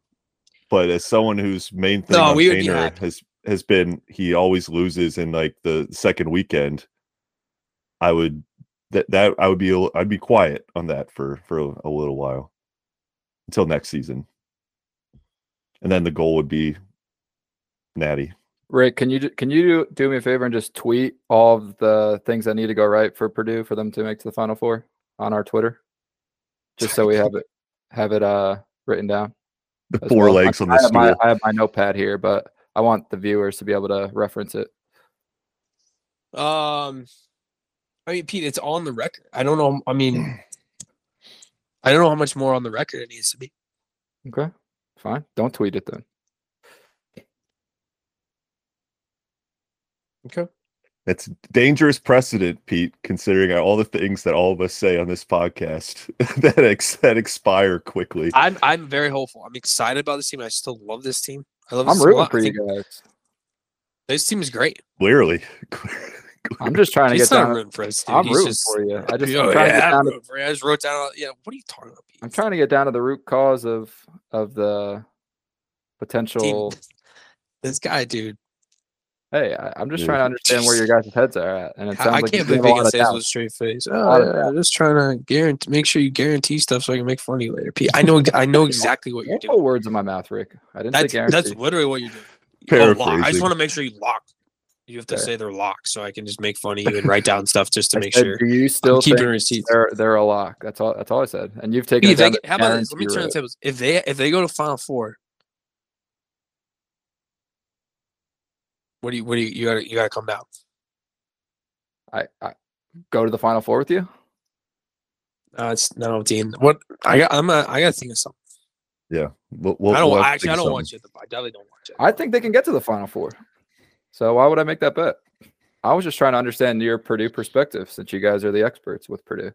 But as someone whose main thing No, on we would be happy. has has been he always loses in like the second weekend, I would that that I would be I'd be quiet on that for for a, little while until next season, and then the goal would be Natty. Ric, can you can you do, do me a favor and just tweet all of the things that need to go right for Purdue for them to make to the Final Four on our Twitter, just so we have it have it uh written down. The as four well. legs I, on I the my stool. I have my notepad here, but I want the viewers to be able to reference it. Um, I mean, Pete, it's on the record. I don't know. I mean, I don't know how much more on the record it needs to be. Okay, fine. Don't tweet it then. Okay. It's dangerous precedent, Pete, considering all the things that all of us say on this podcast that ex- that expire quickly. I'm I'm very hopeful. I'm excited about this team. I still love this team. I love. I'm this rooting lot. For you guys. This team is great. Clearly, I'm just trying to He's get not down. rooting for us. Dude. I'm He's rooting just, for you. I just Oh, I'm trying to yeah, get I'm down to, for you. I just wrote down. Yeah, what are you talking about, Pete? I'm trying to get down to the root cause of of the Team- potential. This guy, dude. Hey, I, I'm just Yeah. trying to understand where your guys' heads are at, and it sounds I, I like you can't believe a he lot can of say this with a straight face. lot Oh, yeah, I'm just trying to guarantee, make sure you guarantee stuff so I can make fun of you later, Pete. I know, I know exactly what you're doing. words in my mouth, Ric. I didn't say That's guarantee. that's literally what you're doing. Oh. I just want to make sure you lock. You have to Okay. say they're locked, so I can just make fun of you and write down stuff just to I make said, sure. Do you I'm still keeping think receipts. they're they're a lock? That's all. That's all I said. And you've taken. Pete, it they down how about this? Let me guarantee turn the tables. If they if they go to Final Four, what do you what do you you gotta you gotta come down? I, I go to the final four with you. Uh, it's no, Dean. What I got? I'm a, I got to think of something. yeah, we'll, we'll, I don't we'll actually. I don't want you. At the, I definitely don't want you. I think they can get to the final four. So why would I make that bet? I was just trying to understand your Purdue perspective, since you guys are the experts with Purdue.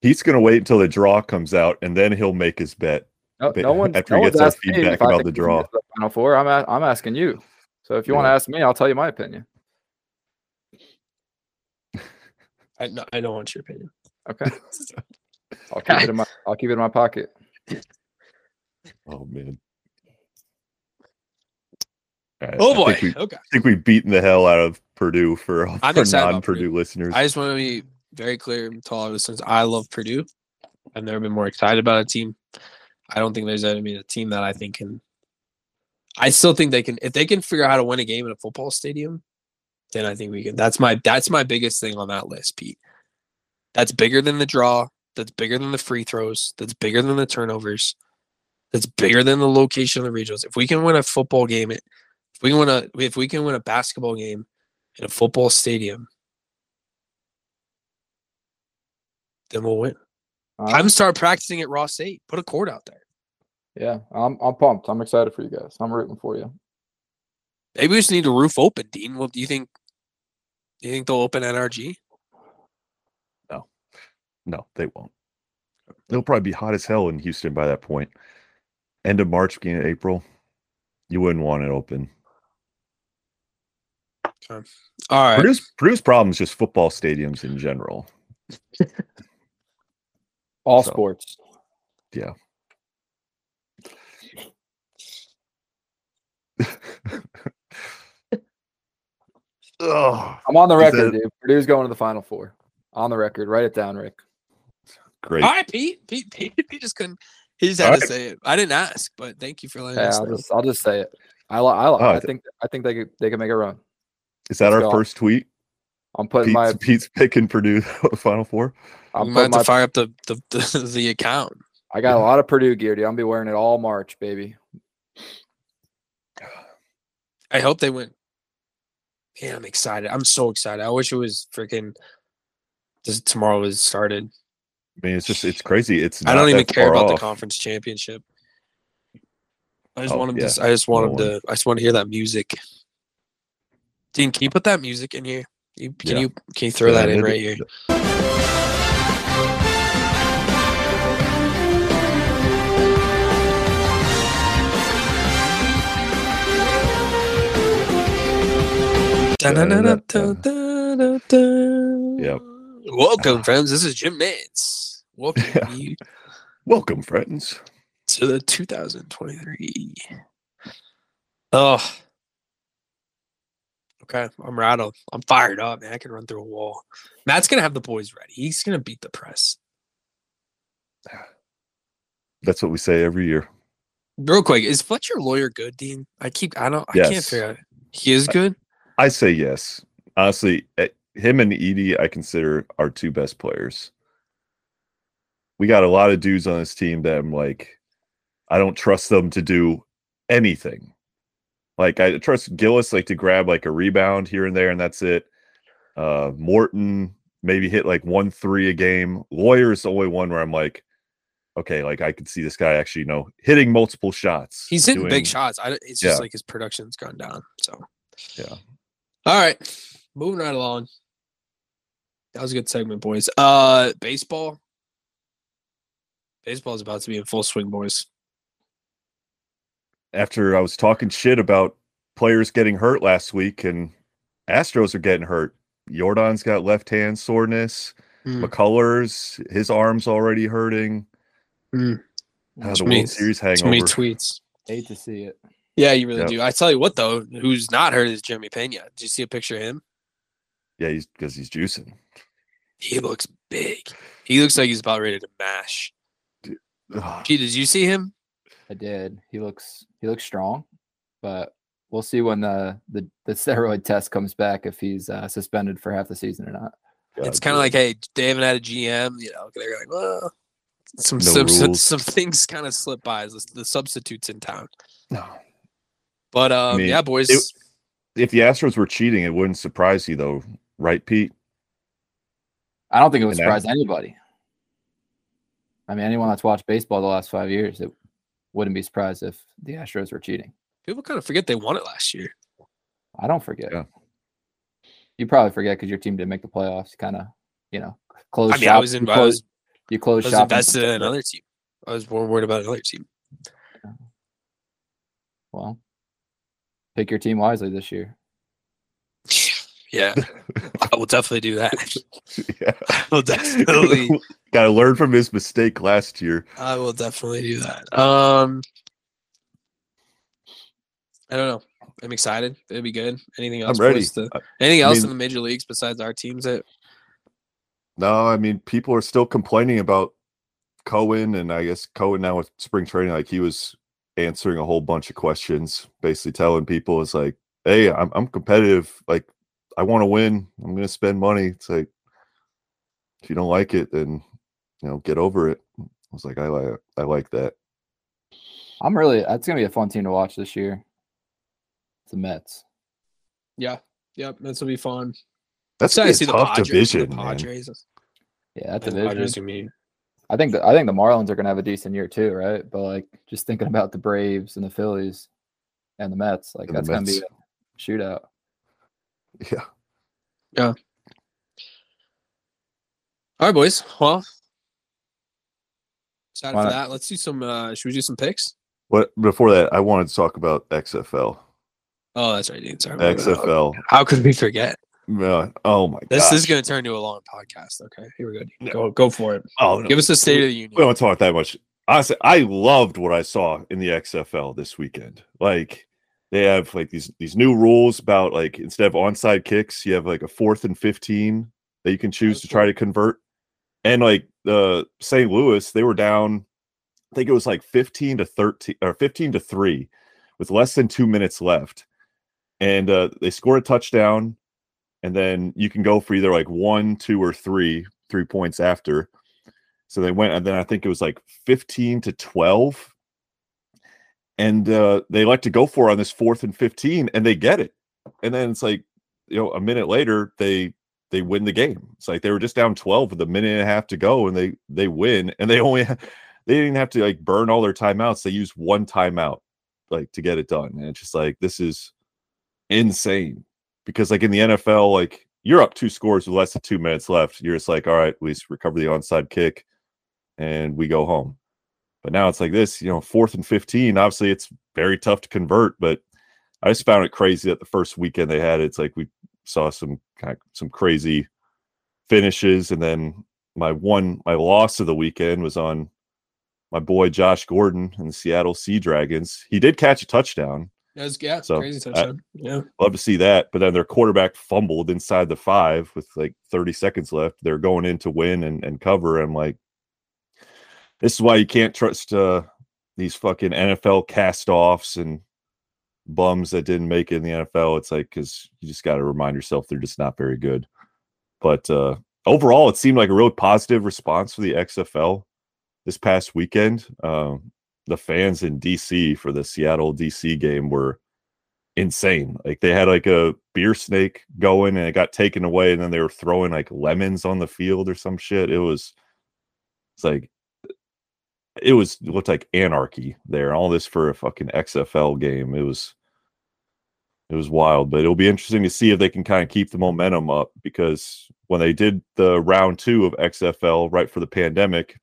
He's gonna wait until the draw comes out and then he'll make his bet. No, But no one. after no he one's gets our asked me feedback if about the draw. the final four. I'm a, I'm asking you. So if you want to ask me, I'll tell you my opinion. I, no, I don't want your opinion. Okay. I'll keep it in my. I'll keep it in my pocket. Oh man. All right, Oh I boy. think, we, Okay. I think we've beaten the hell out of Purdue for, I'm for excited non-Purdue listeners. I just want to be very clear to all our listeners. I love Purdue. I've never been more excited about a team. I don't think there's any a team that I think can. I still think they can if they can figure out how to win a game in a football stadium, then I think we can. That's my that's my biggest thing on that list, Pete. That's bigger than the draw. That's bigger than the free throws. That's bigger than the turnovers. That's bigger than the location of the regionals. If we can win a football game, if we can win a if we can win a basketball game in a football stadium, then we'll win. Uh, I'm start practicing at Ross-Ade. Put a court out there. Yeah, I'm. I'm pumped. I'm excited for you guys. I'm rooting for you. Maybe we just need a roof open, Dean. Well, do you think? Do you think they'll open NRG? No, no, they won't. It'll probably be hot as hell in Houston by that point. End of March, beginning of April. You wouldn't want it open. All right. Purdue's, Purdue's problem is just football stadiums in general. All So- sports. Yeah. Oh, I'm on the record, that- dude. Purdue's going to the final four. On the record. Write it down, Ric. great. All right, Pete. Pete, Pete, Pete just couldn't. He just had All to right. say it. I didn't ask, but thank you for letting Yeah, us I'll know. just I'll just say it. I li- I, li- Oh, I I think I think they could they can make a run. Is that let's our go. first tweet? I'm putting Pete's, my Pete's picking Purdue the Final Four. I'm might have putting to fire up the the, the, the account. I got a lot of Purdue gear, dude. I'm gonna be wearing it all March, baby. I hope they win. Yeah, I'm excited. I'm so excited. I wish it was freaking just tomorrow was started. I mean, it's just it's crazy. It's I don't even care about the conference championship. I just Oh, want him yeah. to. I just want No him to. I just want to hear that music. Dean, can you put that music in here? You, can Yeah. you can you throw Yeah, that in right here? Yep. Welcome, ah. friends. This is Jim Nantz. Welcome Yeah. you Welcome, friends. to the 2023. Oh. Okay, I'm rattled. I'm fired up, man. I can run through a wall. Matt's gonna have the boys ready. He's gonna beat the press. That's what we say every year. Real quick, is Fletcher Loyer good, Dean? I keep I don't I can't figure out. He is good. I say yes. Honestly, eh, him and Edey, I consider our two best players. We got a lot of dudes on this team that I'm like, I don't trust them to do anything. Like I trust Gillis like to grab like a rebound here and there, and that's it. Uh Morton maybe hit like one three a game. Loyer is the only one where I'm like, okay, like I could see this guy actually, you know, hitting multiple shots. He's hitting doing- big shots. I, it's just Yeah. like his production's gone down. So Yeah. All right, moving right along. That was a good segment, boys. Uh, baseball. Baseball is about to be in full swing, boys. after I was talking shit about players getting hurt last week and Astros are getting hurt. Yordan's got left hand soreness. Mm. McCullers, his arm's already hurting. Mm. Too the many- World Series Too many tweets. Hate to see it. Yeah, you really Yep. do. I tell you what, though, who's not hurt is Jeremy Pena. Did you see a picture of him? Yeah, he's because he's juicing. He looks big. He looks like he's about ready to mash. Ugh. Pete, did you see him? I did. He looks he looks strong, but we'll see when the the, the steroid test comes back if he's uh, suspended for half the season or not. it's kind of like, hey, they haven't had a GM. You know, they're like, well, some No some, some, some things kind of slip by. The, the substitutes in town. No. But um, mean, yeah, boys. it- if the Astros were cheating, it wouldn't surprise you though, right, Pete? I don't think it would And that- surprise anybody. I mean, anyone that's watched baseball the last five years, it wouldn't be surprised if the Astros were cheating. People kind of forget they won it last year. I don't forget. Yeah. You probably forget because your team didn't make the playoffs. Kind of, you know, close. I mean, shop. I was in. You I close, was, you I close was shop. on invested in another team. I was more worried about another team. Well, pick your team wisely this year. Yeah, I will definitely do that. yeah. I will definitely. Got to learn from his mistake last year. I will definitely do that. Um, I don't know. I'm excited. It'll be good. Anything else? I'm ready. boys, to- anything I else mean- in the major leagues besides our teams? That No, I mean people are still complaining about Cohen, and I guess Cohen now with spring training, like he was answering a whole bunch of questions, basically telling people it's like, "Hey, I'm I'm competitive. Like, I want to win. I'm going to spend money." It's like, if you don't like it, then you know, get over it. I was like, I like I like that. I'm really. That's gonna be a fun team to watch this year. The Mets. yeah, yep. This will be fun. That's Excited gonna see be a the tough Padres. division, the man. Yeah, that The division. Padres gonna be- I think the, I think the Marlins are gonna have a decent year too, right? But like just thinking about the Braves and the Phillies and the Mets, like And that's gonna be a shootout. Yeah, Yeah. All right, boys. Well, excited Why for not? that. Let's do some. uh Should we do some picks? What before that, I wanted to talk about XFL. Oh, that's right, Dean. Sorry. XFL. How could we forget? Uh, oh my god. This gosh. is going to turn into a long podcast. Okay, here we go. Go, go for it. Oh, no. Give us the state of the Union. we don't talk that much. Honestly, I loved what I saw in the XFL this weekend. Like they have like these these new rules about like instead of onside kicks, you have like a fourth and fifteen that you can choose That's to try to convert. And like the St. Louis, they were down, I think it was like 15 to 13 or 15 to 3 with less than two minutes left. And uh, they score a touchdown, and then you can go for either like one, two, or three, three points after. So they went, and then I think it was like 15 to 12. And uh, they like to go for on this fourth and 15, and they get it. And then it's like, you know, a minute later, they they win the game. It's like they were just down 12 with a minute and a half to go and they they win and they only they didn't have to like burn all their timeouts. They used one timeout like to get it done. And it's just like this is insane. Because like in the NFL, like you're up two scores with less than two minutes left. You're just like, all right, we just recover the onside kick and we go home. But now it's like this, you know, fourth and 15. Obviously, it's very tough to convert, but I just found it crazy that the first weekend they had, it's like we saw some kind of some crazy finishes, and then my one my loss of the weekend was on my boy Josh Gordon and the Seattle Sea Dragons. He did catch a touchdown. That was, yeah, So, crazy I- yeah. Love to see that. But then their quarterback fumbled inside the five with like 30 seconds left. They're going in to win and, and cover. I'm like, this is why you can't trust uh, these fucking NFL cast offs and bums that didn't make it in the NFL. It's like, because you just got to remind yourself they're just not very good. But uh, overall, it seemed like a really positive response for the XFL this past weekend. Um, the fans in DC for the Seattle DC game were insane. Like they had like a beer snake going and it got taken away, and then they were throwing like lemons on the field or some shit. It was it's like it was it looked like anarchy there. All this for a fucking XFL game. It was it was wild, but it'll be interesting to see if they can kind of keep the momentum up because when they did the round two of XFL right for the pandemic,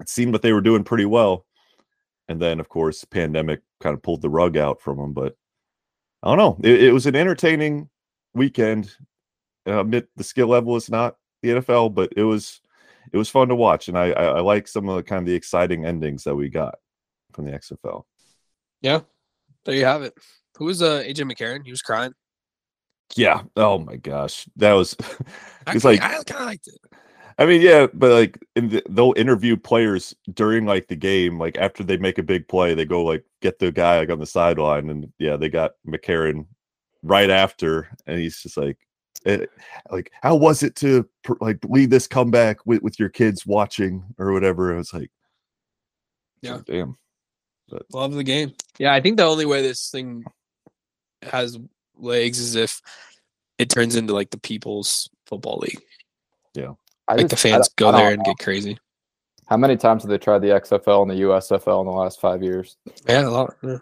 it seemed that they were doing pretty well. And then, of course, pandemic kind of pulled the rug out from them. But I don't know. It, it was an entertaining weekend. Uh, admit the skill level is not the NFL, but it was it was fun to watch, and I I, I like some of the kind of the exciting endings that we got from the XFL. Yeah there you have it. Who was uh, AJ McCarron? He was crying. Yeah. Oh my gosh, that was. I, It's like- I kind of liked it. I mean, yeah, but like in the, they'll interview players during like the game, like after they make a big play, they go like get the guy like on the sideline, and yeah, they got McCarron right after, and he's just like, eh, like how was it to like lead this comeback with with your kids watching or whatever? I was like, Yeah. damn, Love the game. Yeah, I think the only way this thing has legs is if it turns into like the People's Football League. I Like the just- I fans don't- go I there and know. get crazy. How many times have they tried the XFL and the USFL in the last five years? Yeah, a lot. yeah.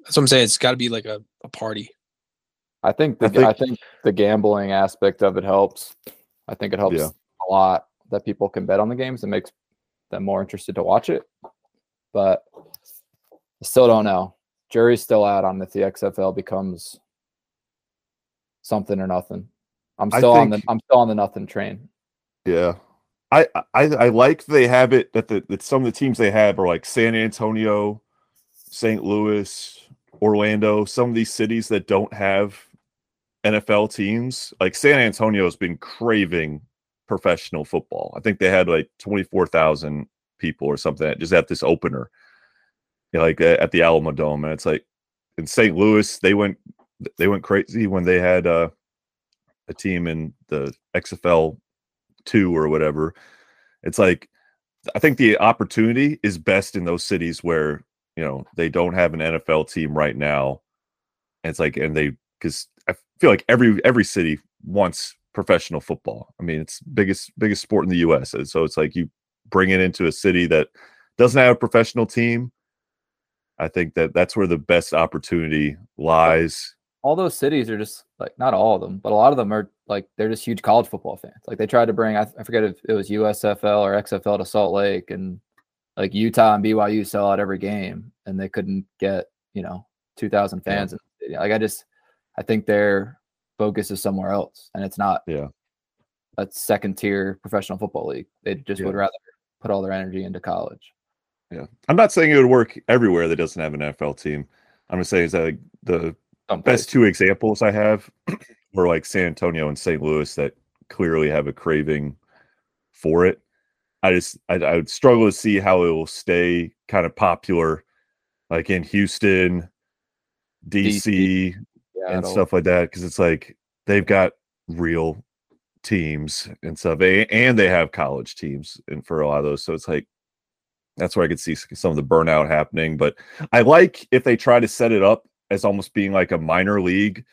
That's what I'm saying. It's got to be like a, a party. I think the I think- I think the gambling aspect of it helps. I think it helps Yeah. a lot that people can bet on the games. It makes them more interested to watch it. But I still don't know. Jury's still out on if the XFL becomes something or nothing. I'm I still on the I'm still on the nothing train. Yeah. I, I I like they have it that the that some of the teams they have are like San Antonio, St. Louis, Orlando, some of these cities that don't have NFL teams. Like San Antonio has been craving professional football. I think they had like 24,000 people or something just at this opener. Like at the Alamo Dome and it's like in St. Louis they went they went crazy when they had uh, a team in the XFL 2 or whatever. It's like I think the opportunity is best in those cities where you know they don't have an NFL team right now. And it's like, and they because I feel like every every city wants professional football. I mean, it's biggest biggest sport in the U.S. And so it's like you bring it into a city that doesn't have a professional team. I think that that's where the best opportunity lies. all those cities are just like not all of them, but a lot of them are like they're just huge college football fans. Like they tried to bring I, I forget if it was USFL or XFL to Salt Lake, and like Utah and BYU sell out every game, and they couldn't get you know two thousand fans. in the. Like I just I think their focus is somewhere else, and it's not Yeah. a second tier professional football league. They just Yeah. would rather put all their energy into college. Yeah. I'm not saying it would work everywhere that doesn't have an NFL team. I'm just saying is that uh, like, the Some best two examples I have were like San Antonio and St. Louis that clearly have a craving for it. I just I, I would struggle to see how it will stay kind of popular, like in Houston, DC, and Seattle. stuff like that, because it's like they've got real teams and stuff, and they have college teams, and for a lot of those, so it's like that's where I could see some of the burnout happening. But I like if they try to set it up as almost being like a minor league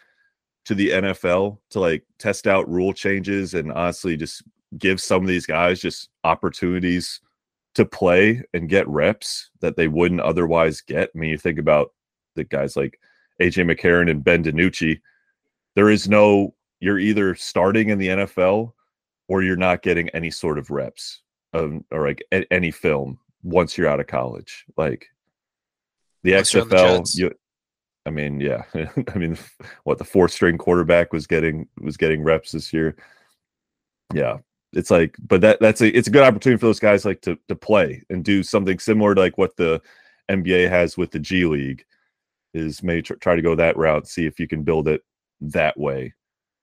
to the NFL to like test out rule changes and honestly just give some of these guys just opportunities to play and get reps that they wouldn't otherwise get. I mean, you think about the guys like AJ McCarron and Ben DiNucci. There is no you're either starting in the NFL or you're not getting any sort of reps um, or like a- any film once you're out of college. Like the Unless you're the XFL, you, I mean, yeah, I mean, what the fourth string quarterback was getting was getting reps this year. Yeah, it's like, but that that's a it's a good opportunity for those guys like to to play and do something similar to like what the NBA has with the G League. Is maybe tr- try to go that route, see if you can build it that way.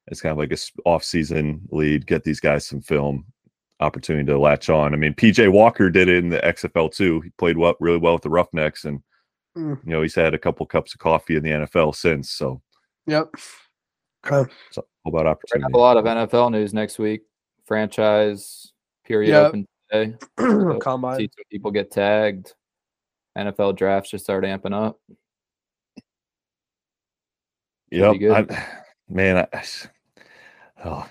It's kind of like a off-season lead, get these guys some film opportunity to latch on. I mean, PJ Walker did it in the XFL too. He played well, really well with the Roughnecks, and Mm. you know he's had a couple cups of coffee in the NFL since. So, Yep. Okay. so all about We're opportunity. have a lot of NFL news next week. Franchise period Yep. open today. See Combine. some people get tagged. NFL drafts just start amping up. Yep. be good. I, man, I, oh,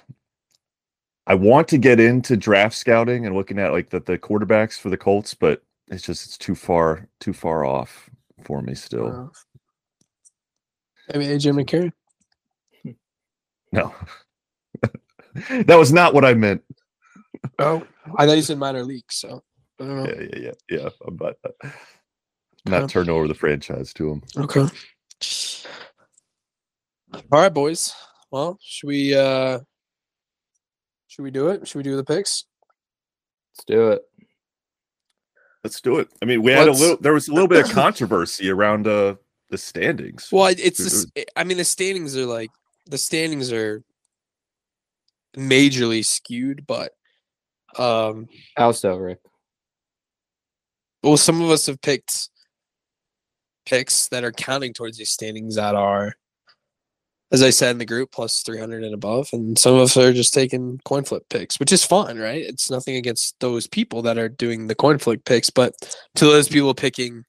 I want to get into draft scouting and looking at like the, the quarterbacks for the Colts, but it's just it's too far too far off for me still. Maybe AJ McCarron. No. that was not what I meant. Oh, I thought you said minor league. So I don't know. Yeah, yeah, yeah, yeah. I'm not, not Okay. turn over the franchise to him. Okay. All right, boys. Well, should we uh should we do it? Should we do the picks? Let's do it. Let's do it. I mean, we had a Let's- little. There was a little bit of controversy around uh the standings. Well, it's It- this, I mean the standings are like the standings are majorly skewed, but um How so, Ric? well some of us have picked picks that are counting towards these standings that are as I said in the group, plus 300 and above. And some of us are just taking coin flip picks, which is fun, right? It's nothing against those people that are doing the coin flip picks, but to those people picking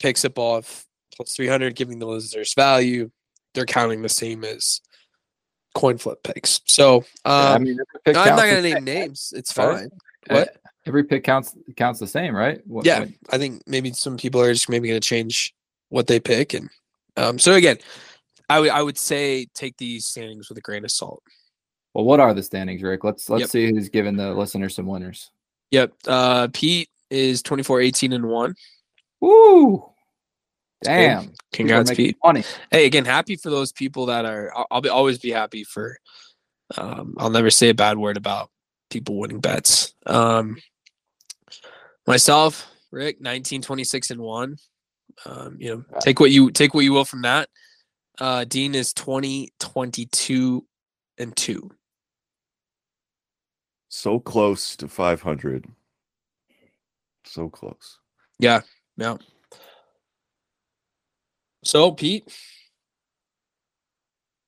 picks above plus 300, giving the losers value, they're counting the same as coin flip picks. So I um, mean, pick I'm not going to name names. It's fine. What? Every pick counts counts the same, right? What- yeah, what- I think maybe some people are just maybe going to change what they pick, and um, so again, I would I would say take these standings with a grain of salt. Well, what are the standings, Ric? Let's let's Yep. see who's giving the listeners some winners. Yep, uh, Pete is 24, 18, and one. Woo! Damn. Congrats, Pete. Money. Hey, again, happy for those people that are. I'll, be always be happy for. Um, I'll never say a bad word about people winning bets. Um, myself, Ric, 19, 26, and one. Um, you know, take what you take what you will from that. Uh, Dean is 20, 22, and two. So close to 500. So close. Yeah, yeah. So, Pete,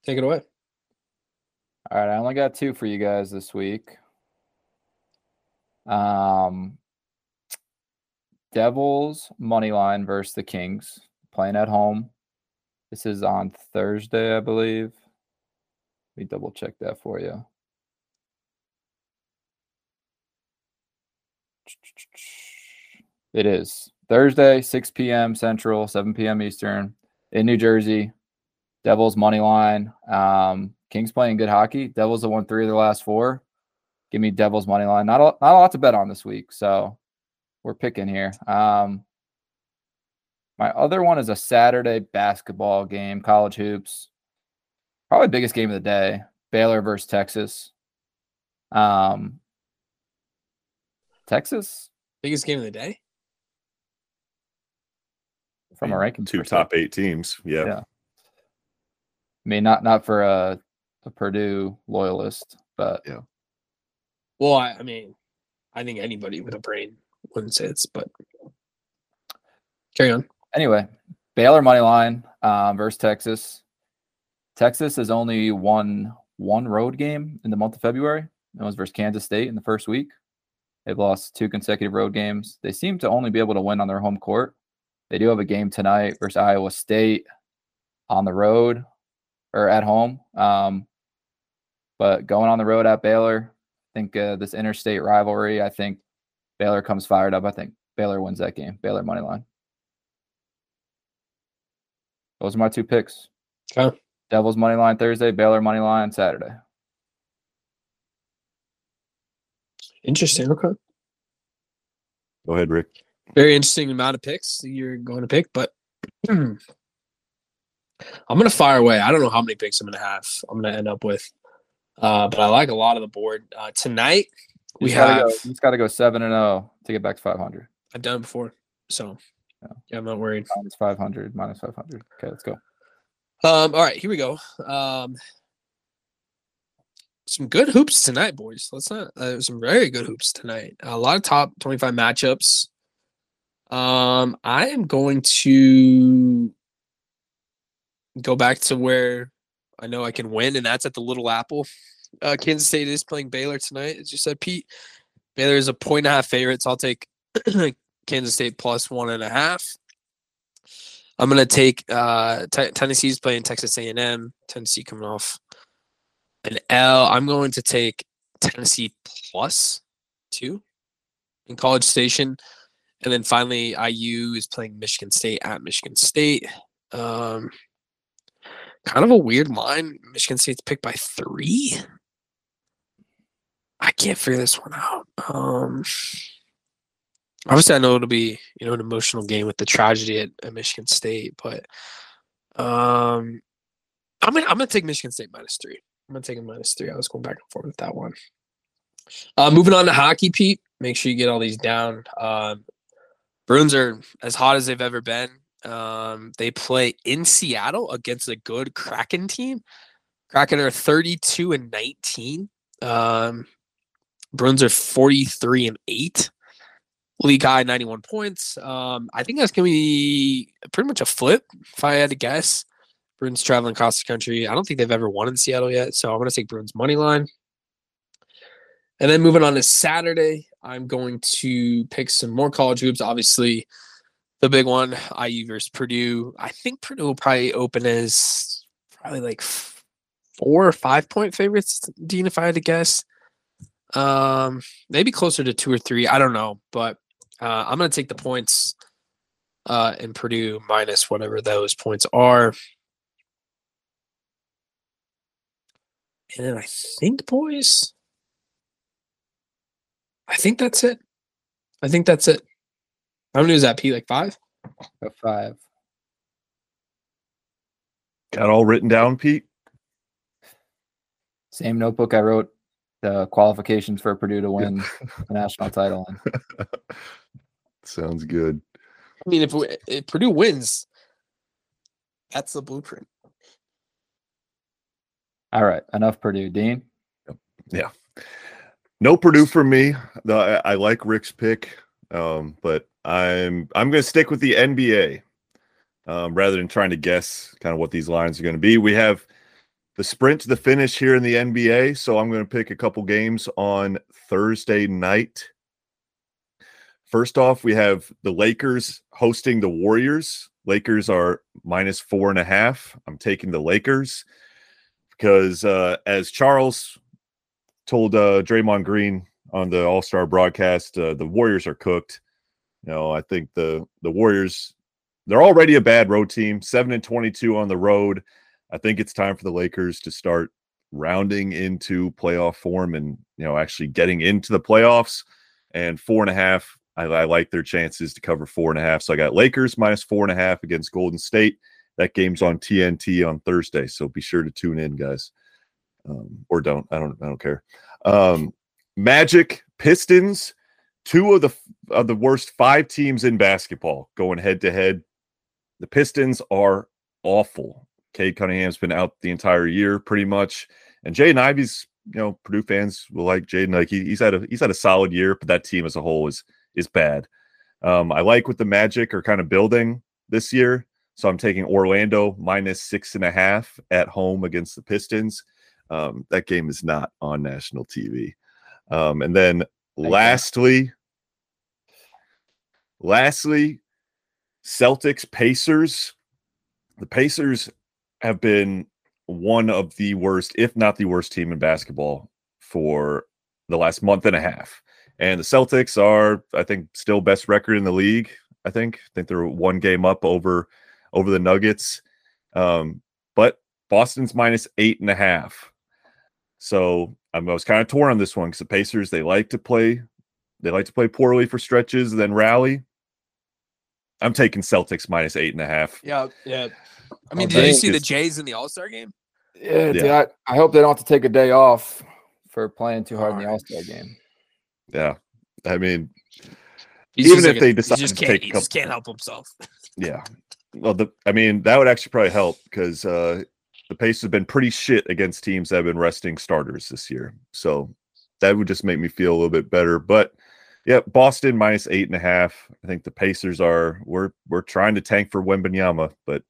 take it away. All right, I only got two for you guys this week. Um, Devils money line versus the Kings playing at home. This is on Thursday, I believe. Let me double check that for you. It is Thursday, 6 p.m. Central, 7 p.m. Eastern in New Jersey. Devils money line. Um, Kings playing good hockey. Devils have won three of their last four. Give me Devils money line. Not a, not a lot to bet on this week, so we're picking here. Um, my other one is a Saturday basketball game, college hoops. Probably biggest game of the day. Baylor versus Texas. Um, Texas Biggest game of the day. from a ranking Two top eight teams. Yeah. Yeah. I mean, not not for a, a Purdue loyalist, but yeah. Well, I, I mean, I think anybody with a brain wouldn't say it's, but carry on. Anyway, Baylor money line um, versus Texas. Texas has only won one road game in the month of February. That was versus Kansas State in the first week. They've lost two consecutive road games. They seem to only be able to win on their home court. They do have a game tonight versus Iowa State on the road or at home. Um, but going on the road at Baylor, I think uh, this interstate rivalry, I think Baylor comes fired up. I think Baylor wins that game. Baylor money line. Those are my two picks. Okay. Devils money line Thursday, Baylor money line Saturday. Interesting. Okay. Go ahead, Ric. Very interesting amount of picks you're going to pick, but I'm going to fire away. I don't know how many picks I'm going to have. I'm going to end up with, uh, but I like a lot of the board uh, tonight. You We just gotta have go, you just got to go seven and zero to get back to five hundred. I've done it before, so Yeah. yeah, I'm not worried. Minus five hundred, minus five hundred. Okay, let's go. Um, all right, here we go. Um, some good hoops tonight, boys. Let's not. Uh, some very good hoops tonight. A lot of top 25 matchups. Um, I am going to go back to where I know I can win, and that's at the Little Apple. Uh, Kansas State is playing Baylor tonight, as you said, Pete. Baylor is a point and a half favorite, so I'll take Kansas State plus one and a half. I'm gonna take uh, T- Tennessee's playing Texas A&M. Tennessee coming off an L. I'm going to take Tennessee plus two in College Station, and then finally IU is playing Michigan State at Michigan State. Um, kind of a weird line. Michigan State's picked by three. I can't figure this one out. Um, obviously, I know it'll be you know an emotional game with the tragedy at, at Michigan State, but um, I'm gonna I'm gonna take Michigan State minus three. I'm gonna take a minus three. I was going back and forth with that one. Uh, moving on to hockey, Pete. Make sure you get all these down. Um, Bruins are as hot as they've ever been. Um, they play in Seattle against a good Kraken team. Kraken are 32 and 19. Um, Bruins are 43 and 8. League high 91 points. Um, I think that's gonna be pretty much a flip if I had to guess. Bruins traveling across the country. I don't think they've ever won in Seattle yet, so I'm gonna take Bruins money line. And then moving on to Saturday, I'm going to pick some more college hoops. Obviously, the big one, IU versus Purdue. I think Purdue will probably open as probably like four or five point favorites, Dean, if I had to guess. Um, maybe closer to two or three. I don't know, but uh, I'm gonna take the points uh, in Purdue minus whatever those points are. And then I think, boys, I think that's it. I think that's it. How many was that, P? Like five? Go five. Got all written down, Pete? Same notebook I wrote the qualifications for Purdue to win the national title. in. Sounds good. I mean, if, we, if Purdue wins, that's the blueprint. All right, enough Purdue. Dean, Yeah, No Purdue for me. The, I, I like Ric's pick, um, but I'm I'm going to stick with the NBA um, rather than trying to guess kind of what these lines are going to be. We have the sprint to the finish here in the NBA, so I'm going to pick a couple games on Thursday night. First off, we have the Lakers hosting the Warriors. Lakers are minus four and a half. I'm taking the Lakers because, uh, as Charles told uh, Draymond Green on the All Star broadcast, uh, the Warriors are cooked. You know, I think the the Warriors they're already a bad road team, seven and twenty two on the road. I think it's time for the Lakers to start rounding into playoff form and you know actually getting into the playoffs. And four and a half, I, I like their chances to cover four and a half. So I got Lakers minus four and a half against Golden State. That game's on TNT on Thursday, so be sure to tune in, guys. Um, or don't. I don't. I don't care. Um, Magic, Pistons, two of the of the worst five teams in basketball going head to head. The Pistons are awful. Cade Cunningham's been out the entire year pretty much, and Jaden Ivey's you know Purdue fans will like Jaden. Like he, he's had a he's had a solid year, but that team as a whole is is bad. Um, I like what the Magic are kind of building this year, so I'm taking Orlando minus six and a half at home against the Pistons. Um, that game is not on national TV. Um, and then lastly, lastly, Celtics Pacers. The Pacers have been one of the worst, if not the worst team in basketball for the last month and a half. And the Celtics are, I think, still best record in the league. I think. I think they're one game up over over the Nuggets. Um, but Boston's minus eight and a half. So I was kind of torn on this one because the Pacers they like to play, they like to play poorly for stretches, then rally. I'm taking Celtics minus eight and a half. Yeah, yeah. I mean, did you see the Jays in the All Star game? Yeah, dude, Yeah. I, I hope they don't have to take a day off for playing too hard in the All Star game. Yeah, I mean, He's Even if like they a- he decide just to can't, take a he just can't help himself. yeah. Well, the I mean that would actually probably help because uh, the Pacers have been pretty shit against teams that have been resting starters this year. So that would just make me feel a little bit better. But yeah, Boston minus eight and a half. I think the Pacers are we're we're trying to tank for Wembanyama, but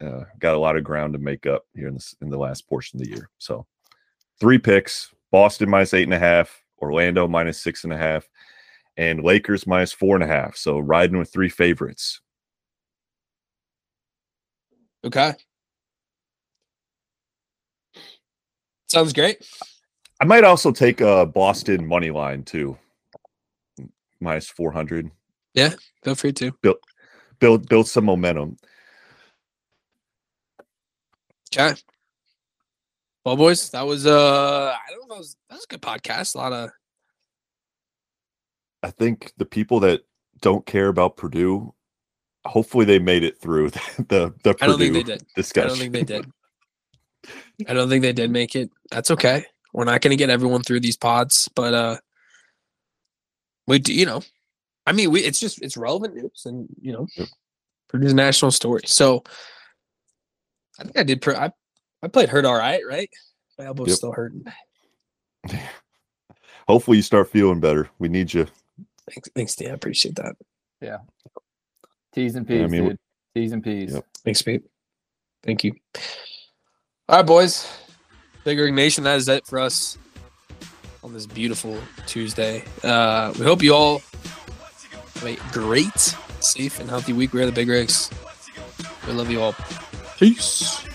uh, got a lot of ground to make up here in this in the last portion of the year. So three picks: Boston minus eight and a half, Orlando minus six and a half, and Lakers minus four and a half. So riding with three favorites. Okay. Sounds great. I might also take a Boston money line too, minus four hundred. Yeah, Feel free to. build Build build some momentum. Okay. Well, boys, that was uh, I don't know, that was that was a good podcast. A lot of I think the people that don't care about Purdue, hopefully they made it through the the, I don't Purdue think they did. I discussion. don't think they did. I don't think they did make it. That's okay. We're not going to get everyone through these pods, but uh, we do. You know, I mean, we it's just it's relevant news, and you know, Yep. Purdue's national story. So I think I did. Pre- I I played hurt all right, right? My elbow's Yep. still hurting. Hopefully you start feeling better. We need you. Thanks, thanks, Dan. I appreciate that. T's and Yeah, I P's, mean, dude. T's and P's. Yep. Thanks, Pete. Thank you. All right, boys. Big Rig Nation, that is it for us on this beautiful Tuesday. Uh, we hope you all have a great, safe, and healthy week. We are the Big Rigs. We love you all. Peace.